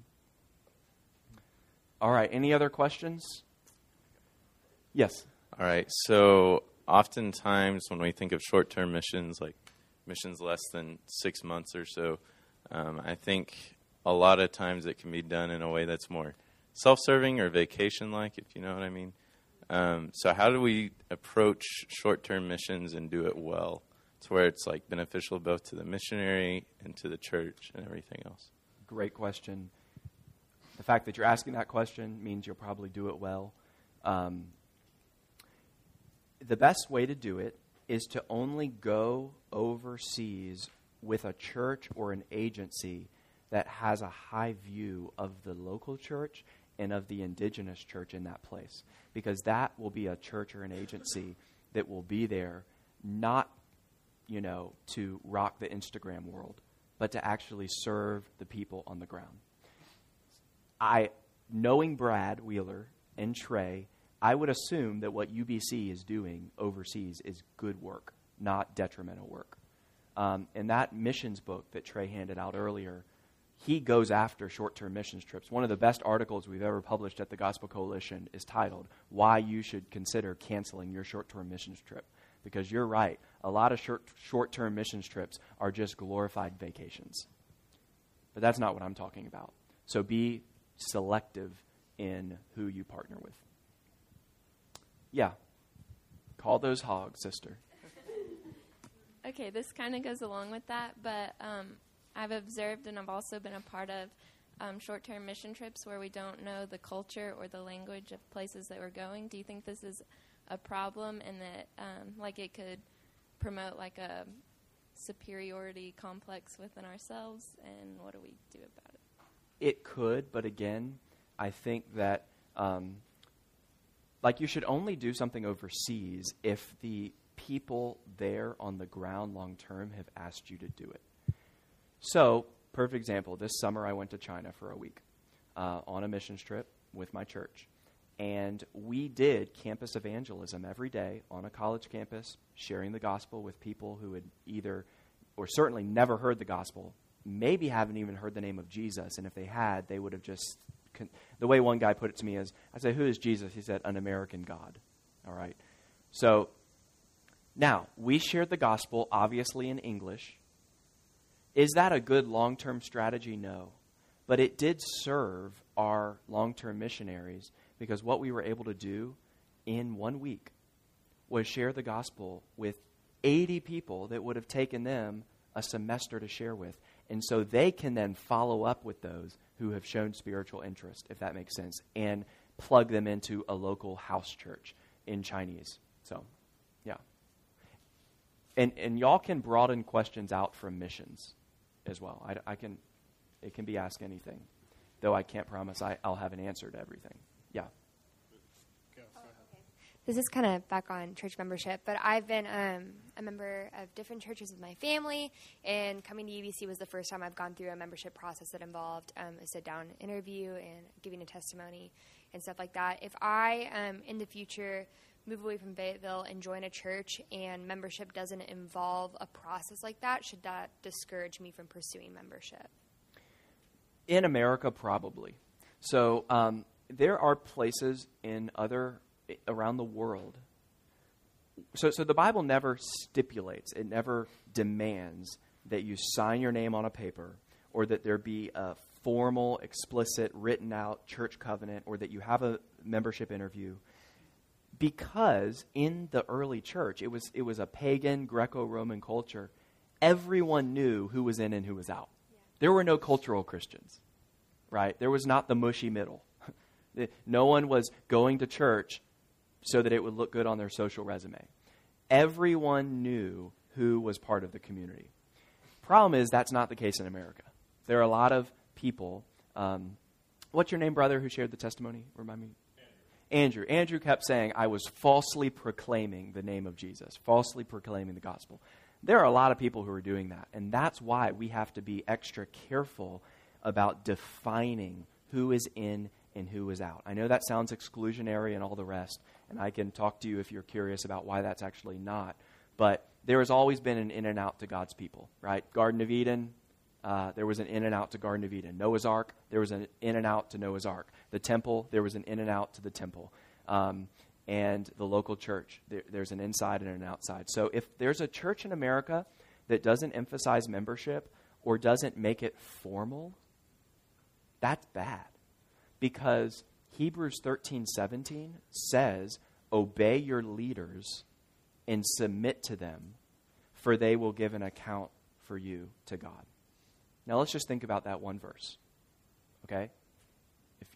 All right, any other questions? Yes. All right, so oftentimes when we think of short term missions, like missions less than six months or so, um, I think a lot of times it can be done in a way that's more self-serving or vacation-like, if you know what I mean. Um, so how do we approach short-term missions and do it well, to where it's like beneficial both to the missionary and to the church and everything else? Great question. The fact that you're asking that question means you'll probably do it well. Um, the best way to do it is to only go overseas with a church or an agency that has a high view of the local church and of the indigenous church in that place. Because that will be a church or an agency that will be there not, you know, to rock the Instagram world, but to actually serve the people on the ground. I, knowing Brad Wheeler and Trey, I would assume that what UBC is doing overseas is good work, not detrimental work. Um, and that missions book that Trey handed out earlier he goes after short term missions trips. One of the best articles we've ever published at the Gospel Coalition is titled, Why You Should Consider Canceling Your Short Term Missions Trip. Because you're right, a lot of short term missions trips are just glorified vacations. But that's not what I'm talking about. So be selective in who you partner with. Yeah. Call those hogs, sister. Okay, this kind of goes along with that, but um, I've observed and I've also been a part of um, short term mission trips where we don't know the culture or the language of places that we're going. Do you think this is a problem and that, um, like, it could promote, like, a superiority complex within ourselves? And what do we do about it? It could, but again, I think that, um, like, you should only do something overseas if the people there on the ground long term have asked you to do it. So, perfect example. This summer, I went to China for a week uh, on a missions trip with my church. And we did campus evangelism every day on a college campus, sharing the gospel with people who had either or certainly never heard the gospel, maybe haven't even heard the name of Jesus. And if they had, they would have just. Con- the way one guy put it to me is I said, Who is Jesus? He said, An American God. All right. So now, we shared the gospel, obviously in English. Is that a good long term strategy? No. But it did serve our long term missionaries because what we were able to do in one week was share the gospel with 80 people that would have taken them a semester to share with. And so they can then follow up with those who have shown spiritual interest, if that makes sense, and plug them into a local house church in Chinese. So, yeah. And, and y'all can broaden questions out from missions as well. I, I can, it can be ask anything, though I can't promise I, I'll have an answer to everything. Yeah. this is kind of back on church membership, but I've been um, a member of different churches with my family, and coming to UBC was the first time I've gone through a membership process that involved um, a sit down interview and giving a testimony and stuff like that. If I, um, in the future, move away from Fayetteville and join a church and membership doesn't involve a process like that, should that discourage me from pursuing membership? In America, probably. So um, there are places in other around the world. So, so the Bible never stipulates, it never demands that you sign your name on a paper or that there be a formal, explicit, written out church covenant or that you have a membership interview. Because in the early church, it was, it was a pagan Greco Roman culture. Everyone knew who was in and who was out. There were no cultural Christians, right? There was not the mushy middle. no one was going to church so that it would look good on their social resume. Everyone knew who was part of the community. Problem is, that's not the case in America. There are a lot of people. Um, what's your name, brother, who shared the testimony? Remind me. Andrew. Andrew kept saying, I was falsely proclaiming the name of Jesus, falsely proclaiming the gospel. There are a lot of people who are doing that, and that's why we have to be extra careful about defining who is in and who is out. I know that sounds exclusionary and all the rest, and I can talk to you if you're curious about why that's actually not. But there has always been an in and out to God's people, right? Garden of Eden, uh, there was an in and out to Garden of Eden. Noah's Ark, there was an in and out to Noah's Ark. The temple, there was an in and out to the temple. Um, and the local church, there, there's an inside and an outside. So if there's a church in America that doesn't emphasize membership or doesn't make it formal, that's bad because Hebrews 13 17 says, Obey your leaders and submit to them, for they will give an account for you to God. Now let's just think about that one verse. Okay?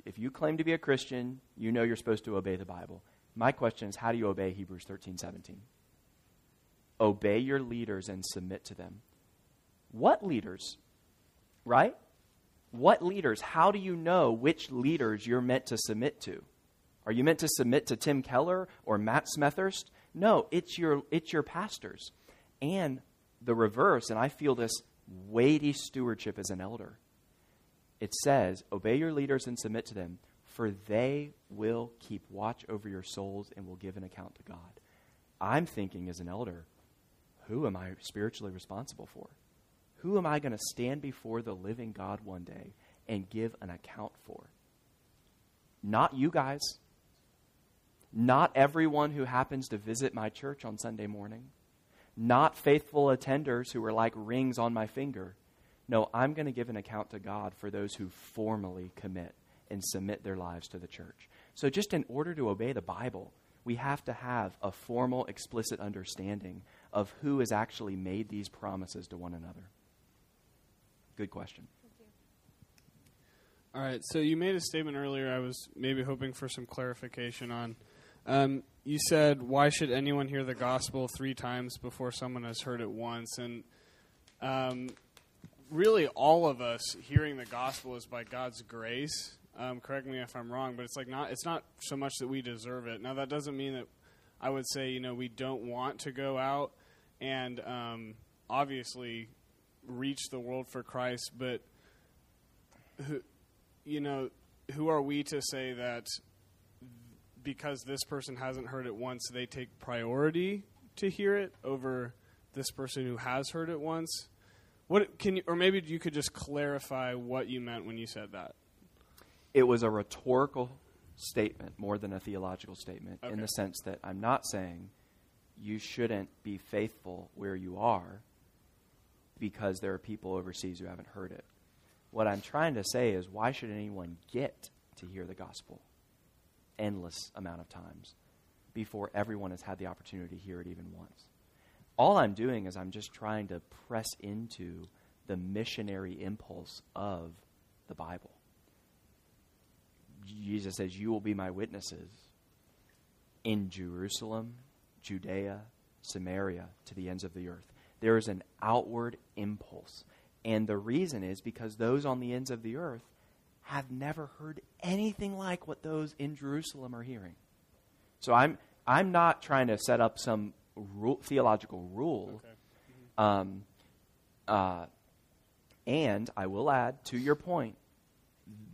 If, you claim to be a Christian, you know you're supposed to obey the Bible. My question is how do you obey Hebrews 13 17? Obey your leaders and submit to them. What leaders? Right? What leaders? How do you know which leaders you're meant to submit to? Are you meant to submit to Tim Keller or Matt Smethurst? No, it's your, it's your pastors. And the reverse, and I feel this weighty stewardship as an elder. It says, Obey your leaders and submit to them, for they will keep watch over your souls and will give an account to God. I'm thinking as an elder, who am I spiritually responsible for? Who am I going to stand before the living God one day and give an account for? Not you guys. Not everyone who happens to visit my church on Sunday morning. Not faithful attenders who are like rings on my finger. No, I'm going to give an account to God for those who formally commit and submit their lives to the church. So, just in order to obey the Bible, we have to have a formal, explicit understanding of who has actually made these promises to one another. Good question. All right. So you made a statement earlier. I was maybe hoping for some clarification on. Um, you said, "Why should anyone hear the gospel three times before someone has heard it once?" And um, really, all of us hearing the gospel is by God's grace. Um, correct me if I'm wrong, but it's like not. It's not so much that we deserve it. Now that doesn't mean that I would say you know we don't want to go out and um, obviously reach the world for Christ, but who, you know, who are we to say that because this person hasn't heard it once, they take priority to hear it over this person who has heard it once? What can you, or maybe you could just clarify what you meant when you said that? It was a rhetorical statement more than a theological statement Okay. in the sense that I'm not saying you shouldn't be faithful where you are because there are people overseas who haven't heard it. What I'm trying to say is why should anyone get to hear the gospel endless amount of times before everyone has had the opportunity to hear it even once? All I'm doing is I'm just trying to press into the missionary impulse of the Bible. Jesus says, You will be my witnesses in Jerusalem, Judea, Samaria, to the ends of the earth. There is an outward impulse. And the reason is because those on the ends of the earth have never heard anything like what those in Jerusalem are hearing. So I'm I'm not trying to set up some theological rule. Um, uh, and I will add to your point,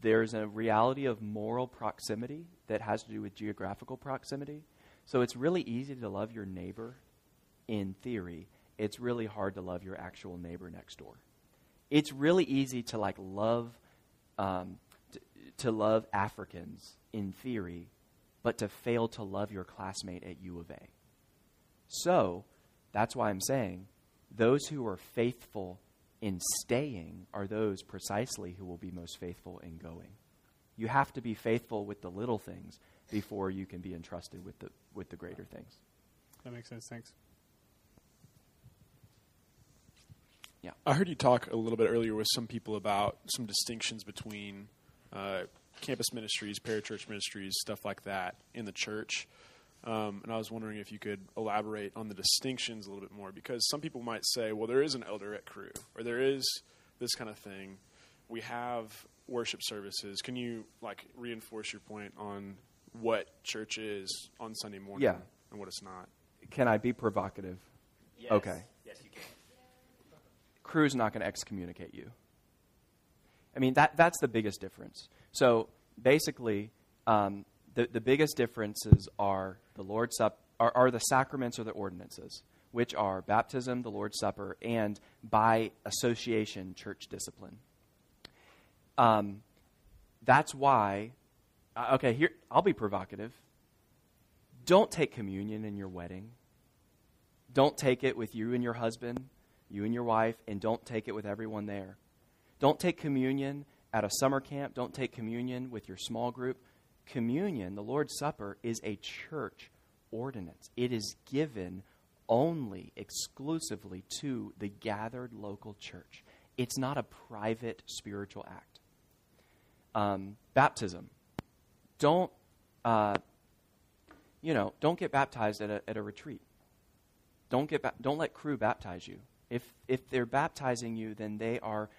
there's a reality of moral proximity that has to do with geographical proximity. So it's really easy to love your neighbor in theory. It's really hard to love your actual neighbor next door. It's really easy to like love um, to, to love Africans in theory, but to fail to love your classmate at U of A. So that's why I'm saying those who are faithful in staying are those precisely who will be most faithful in going. You have to be faithful with the little things before you can be entrusted with the, with the greater things. That makes sense. Thanks. Yeah. I heard you talk a little bit earlier with some people about some distinctions between uh, campus ministries, parachurch ministries, stuff like that in the church. Um, and I was wondering if you could elaborate on the distinctions a little bit more because some people might say, well, there is an elder at Cru, or there is this kind of thing. We have worship services. Can you like reinforce your point on what church is on Sunday morning Yeah. and what it's not? Can I be provocative? Okay. Yes, you can. Cru's not going to excommunicate you. I mean, that, that's the biggest difference. So basically, um, the, the biggest differences are the Lord's Supper, are, are the sacraments or the ordinances, which are baptism, the Lord's Supper, and by association, church discipline. Um, that's why, uh, okay, here, I'll be provocative. Don't take communion in your wedding. Don't take it with you and your husband, you and your wife, and don't take it with everyone there. Don't take communion at a summer camp. Don't take communion with your small group. Communion, the Lord's Supper, is a church ordinance. It is given only, exclusively to the gathered local church. It's not a private spiritual act. Um, baptism. Don't, uh, you know, don't get baptized at a, at a retreat. Don't get ba- don't let Cru baptize you. If if they're baptizing you, then they are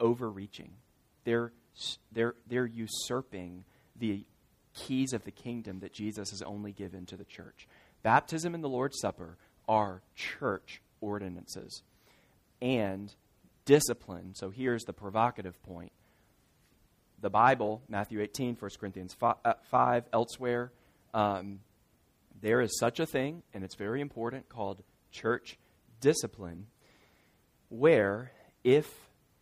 overreaching. They're they're they're usurping the keys of the kingdom that Jesus has only given to the church. Baptism and the Lord's Supper are church ordinances. And discipline. So here's the provocative point. The Bible, Matthew 18, 1 Corinthians 5, uh, 5 elsewhere, um, there is such a thing, and it's very important, called church discipline, where if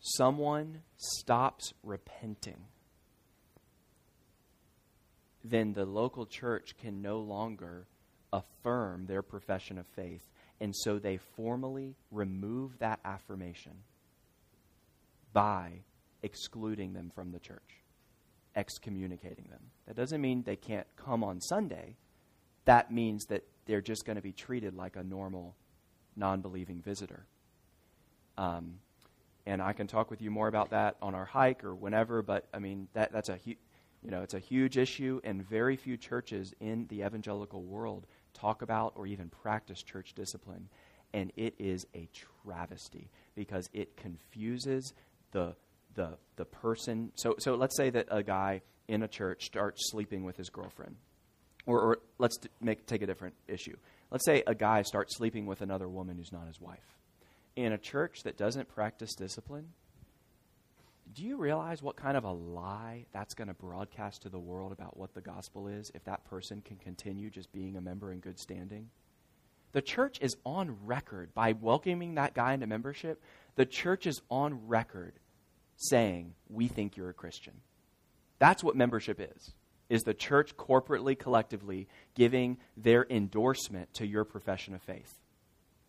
someone stops repenting, then the local church can no longer affirm their profession of faith. And so they formally remove that affirmation by excluding them from the church, excommunicating them. That doesn't mean they can't come on Sunday. That means that they're just going to be treated like a normal, non believing visitor. Um, and I can talk with you more about that on our hike or whenever, but I mean, that, that's a hu- you know, it's a huge issue, and very few churches in the evangelical world talk about or even practice church discipline. And it is a travesty because it confuses the, the, the person. So, so let's say that a guy in a church starts sleeping with his girlfriend. Or, or let's make, take a different issue. Let's say a guy starts sleeping with another woman who's not his wife. In a church that doesn't practice discipline, do you realize what kind of a lie that's going to broadcast to the world about what the gospel is if that person can continue just being a member in good standing? The church is on record by welcoming that guy into membership. The church is on record saying, "We think you're a Christian." That's what membership is. Is the church corporately collectively giving their endorsement to your profession of faith.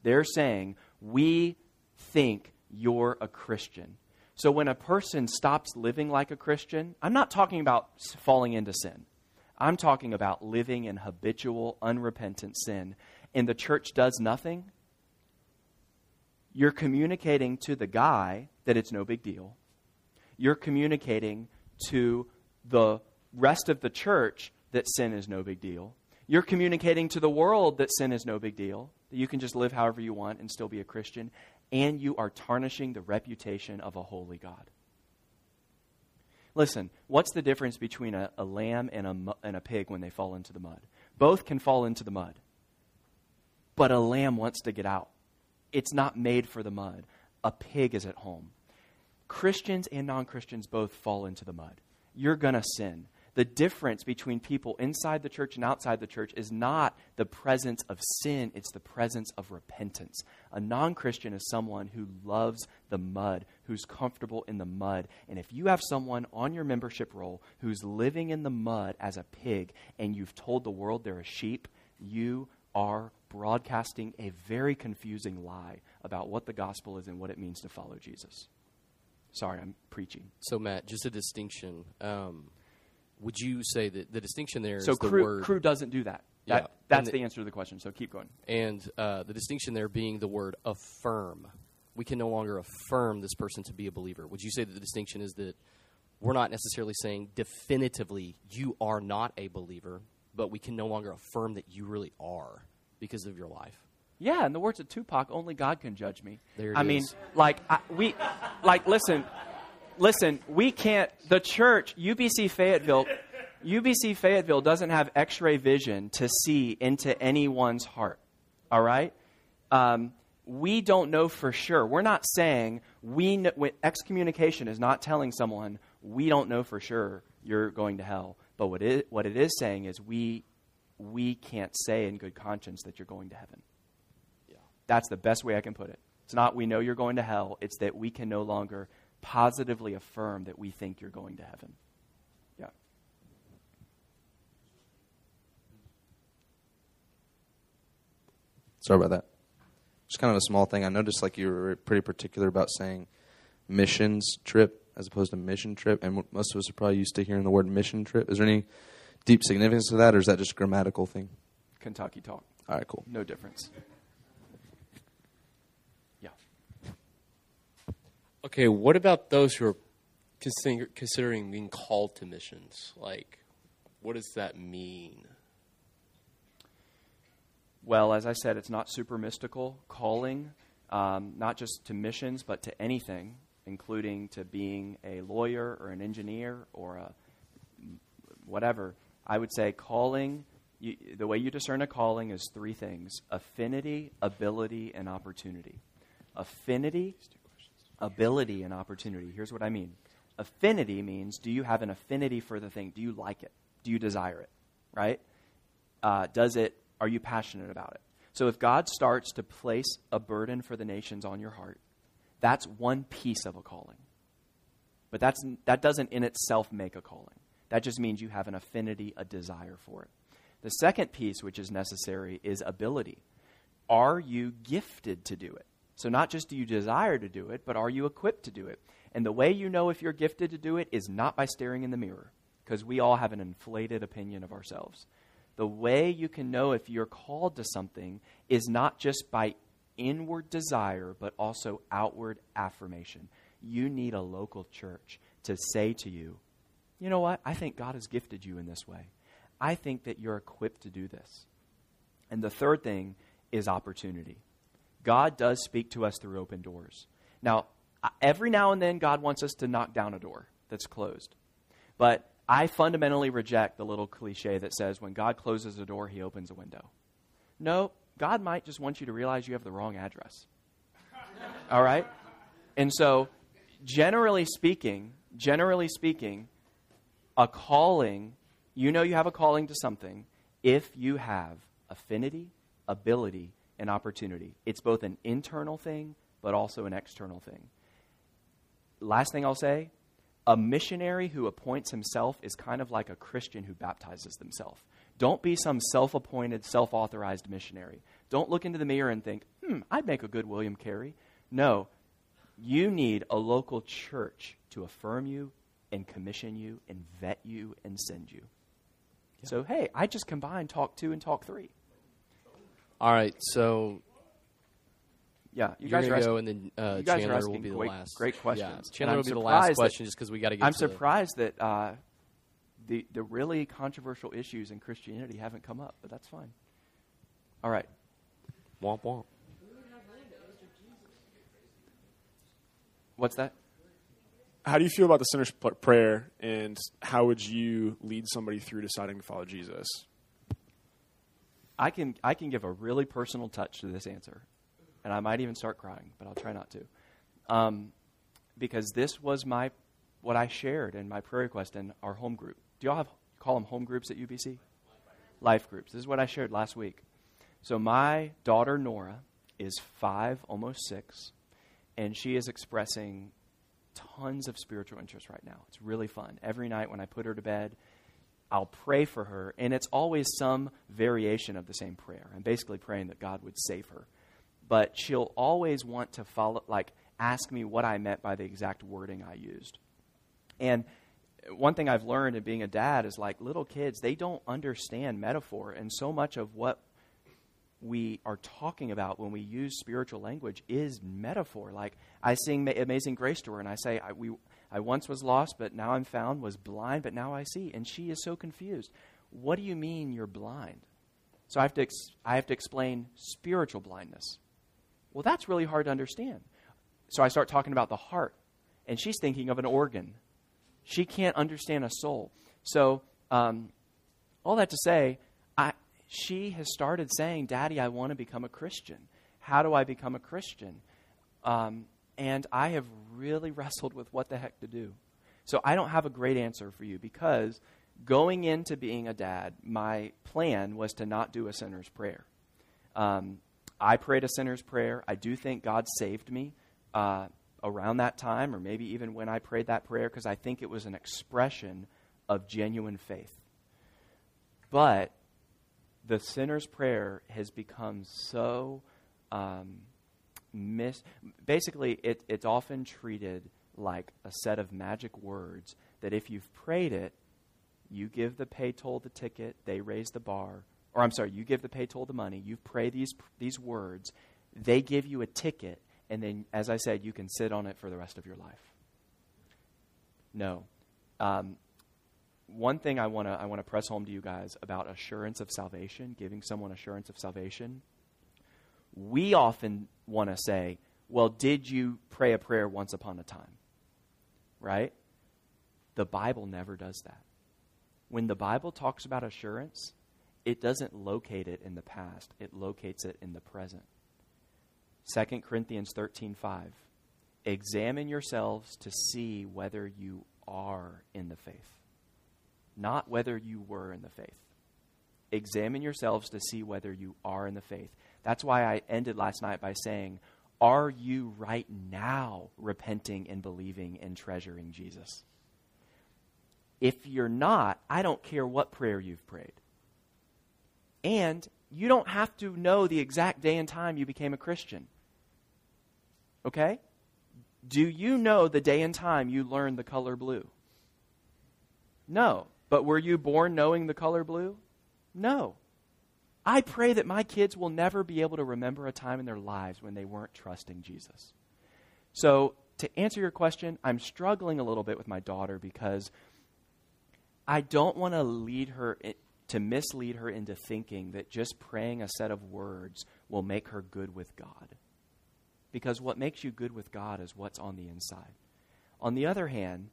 They're saying, "We think you're a Christian." So when a person stops living like a Christian, I'm not talking about falling into sin. I'm talking about living in habitual, unrepentant sin, and the church does nothing. You're communicating to the guy that it's no big deal. You're communicating to the rest of the church that sin is no big deal. You're communicating to the world that sin is no big deal, that you can just live however you want and still be a Christian, and you are tarnishing the reputation of a holy God. Listen, what's the difference between a, a lamb and a, and a pig when they fall into the mud? Both can fall into the mud. But a lamb wants to get out. It's not made for the mud. A pig is at home. Christians and non Christians both fall into the mud. You're going to sin. The difference between people inside the church and outside the church is not the presence of sin, it's the presence of repentance. A non Christian is someone who loves the mud, who's comfortable in the mud. And if you have someone on your membership roll who's living in the mud as a pig and you've told the world they're a sheep, you are broadcasting a very confusing lie about what the gospel is and what it means to follow Jesus. Sorry, I'm preaching. So, Matt, just a distinction. Um, would you say that the distinction there so the Cru, word Cru doesn't do that. Yeah. that's the, the- answer to the question. So keep going. and uh, the distinction there being the word affirm? We can no longer affirm this person to be a believer. Would you say that the distinction is that we're not necessarily saying definitively you are not a believer, but we can no longer affirm that you really are because of your life? Yeah, in the words of Tupac, only God can judge me. There it I mean, like I, we, like listen, listen. We can't. The church, UBC Fayetteville, UBC Fayetteville doesn't have X-ray vision to see into anyone's heart. All right. Um, we don't know for sure. We're not saying we. Kn- when excommunication is not telling someone we don't know for sure you're going to hell. But what it, what it is saying is we we can't say in good conscience that you're going to heaven. Yeah. That's the best way I can put it. It's not we know you're going to hell, it's that we can no longer positively affirm that we think you're going to heaven. Yeah. Sorry about that. Just kind of a small thing. I noticed like you were pretty particular about saying missions trip as opposed to mission trip, and most of us are probably used to hearing the word mission trip. Is there any deep significance to that, or is that just a grammatical thing? Kentucky talk. All right, cool. No difference. Yeah. Okay, what about those who are considering, considering being called to missions? Like, what does that mean? Well, as I said, it's not super mystical calling, um, not just to missions, but to anything, including to being a lawyer or an engineer or a whatever. I would say calling, you, the way you discern a calling is three things affinity, ability, and opportunity. Affinity, ability, and opportunity. Here's what I mean affinity means do you have an affinity for the thing? Do you like it? Do you desire it? Right? uh, does it are you passionate about it so if god starts to place a burden for the nations on your heart that's one piece of a calling but that's, that doesn't in itself make a calling that just means you have an affinity a desire for it the second piece which is necessary is ability are you gifted to do it so not just do you desire to do it but are you equipped to do it and the way you know if you're gifted to do it is not by staring in the mirror because we all have an inflated opinion of ourselves the way you can know if you're called to something is not just by inward desire, but also outward affirmation. You need a local church to say to you, you know what? I think God has gifted you in this way. I think that you're equipped to do this. And the third thing is opportunity. God does speak to us through open doors. Now, every now and then, God wants us to knock down a door that's closed. But I fundamentally reject the little cliche that says when God closes a door, he opens a window. No, God might just want you to realize you have the wrong address. All right? And so, generally speaking, generally speaking, a calling, you know you have a calling to something if you have affinity, ability, and opportunity. It's both an internal thing, but also an external thing. Last thing I'll say a missionary who appoints himself is kind of like a Christian who baptizes themselves. Don't be some self appointed, self authorized missionary. Don't look into the mirror and think, hmm, I'd make a good William Carey. No, you need a local church to affirm you and commission you and vet you and send you. So, hey, I just combined talk two and talk three. All right, so Yeah, you you're guys are gonna go, asking- and then uh, you guys are Chandler will be the great- last. great questions. And Chandler I'm will be the last surprised that- just because we got to get. I'm to the- surprised that uh, the the really controversial issues in Christianity haven't come up, but that's fine. All right. Womp womp. What's that? How do you feel about the sinner's prayer, and how would you lead somebody through deciding to follow Jesus? I can I can give a really personal touch to this answer, and I might even start crying, but I'll try not to, um, because this was my what I shared in my prayer request in our home group. Do y'all have call them home groups at UBC? Life groups. This is what I shared last week. So my daughter Nora is five, almost six, and she is expressing tons of spiritual interest right now. It's really fun. Every night when I put her to bed, I'll pray for her, and it's always some variation of the same prayer. I'm basically praying that God would save her. But she'll always want to follow, like, ask me what I meant by the exact wording I used. And one thing I've learned in being a dad is like little kids, they don't understand metaphor. And so much of what we are talking about when we use spiritual language is metaphor. Like I sing Amazing Grace to her, and I say, I, we, I once was lost, but now I'm found, was blind, but now I see. And she is so confused. What do you mean you're blind? So I have to, ex- I have to explain spiritual blindness. Well, that's really hard to understand. So I start talking about the heart, and she's thinking of an organ. She can't understand a soul. So, um, all that to say, I, she has started saying, Daddy, I want to become a Christian. How do I become a Christian? Um, and I have really wrestled with what the heck to do. So I don't have a great answer for you because going into being a dad, my plan was to not do a sinner's prayer. Um, I prayed a sinner's prayer. I do think God saved me. Uh, around that time, or maybe even when I prayed that prayer, because I think it was an expression of genuine faith. But the sinner's prayer has become so um, mis. Basically, it, it's often treated like a set of magic words that if you've prayed it, you give the pay toll the ticket, they raise the bar, or I'm sorry, you give the pay toll the money, you pray these these words, they give you a ticket, and then, as I said, you can sit on it for the rest of your life. No. Um, one thing I want to I want to press home to you guys about assurance of salvation, giving someone assurance of salvation. We often want to say, "Well, did you pray a prayer once upon a time?" Right? The Bible never does that. When the Bible talks about assurance, it doesn't locate it in the past, it locates it in the present. 2 Corinthians 13:5 Examine yourselves to see whether you are in the faith not whether you were in the faith examine yourselves to see whether you are in the faith that's why I ended last night by saying are you right now repenting and believing and treasuring Jesus if you're not I don't care what prayer you've prayed and you don't have to know the exact day and time you became a Christian Okay? Do you know the day and time you learned the color blue? No. But were you born knowing the color blue? No. I pray that my kids will never be able to remember a time in their lives when they weren't trusting Jesus. So, to answer your question, I'm struggling a little bit with my daughter because I don't want to lead her to mislead her into thinking that just praying a set of words will make her good with God because what makes you good with God is what's on the inside. On the other hand,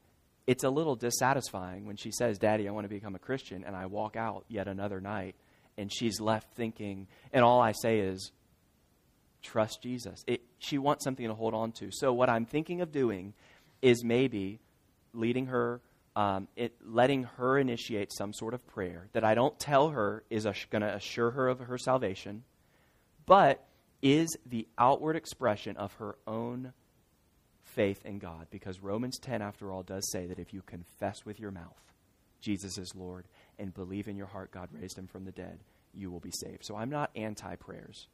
it's a little dissatisfying when she says, Daddy, I want to become a Christian, and I walk out yet another night, and she's left thinking, and all I say is, trust Jesus. It, she wants something to hold on to. So, what I'm thinking of doing is maybe leading her, um, it, letting her initiate some sort of prayer that I don't tell her is going to assure her of her salvation, but is the outward expression of her own faith in God. Because Romans 10, after all, does say that if you confess with your mouth Jesus is Lord and believe in your heart God raised him from the dead, you will be saved. So I'm not anti prayers.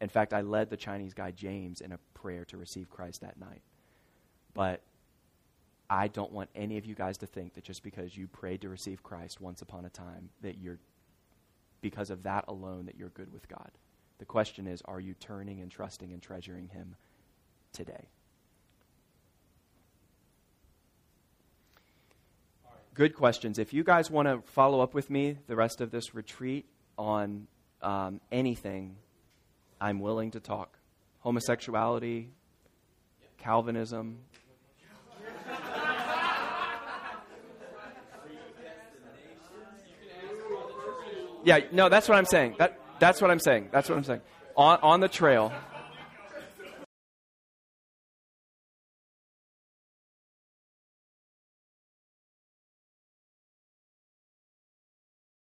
In fact, I led the Chinese guy James in a prayer to receive Christ that night. But I don't want any of you guys to think that just because you prayed to receive Christ once upon a time, that you're, because of that alone, that you're good with God. The question is are you turning and trusting and treasuring Him today? Good questions. If you guys want to follow up with me the rest of this retreat on um, anything, I'm willing to talk. Homosexuality, Calvinism. Yeah, no, that's what I'm saying. That, That's what I'm saying. That's what I'm saying. On, on the trail,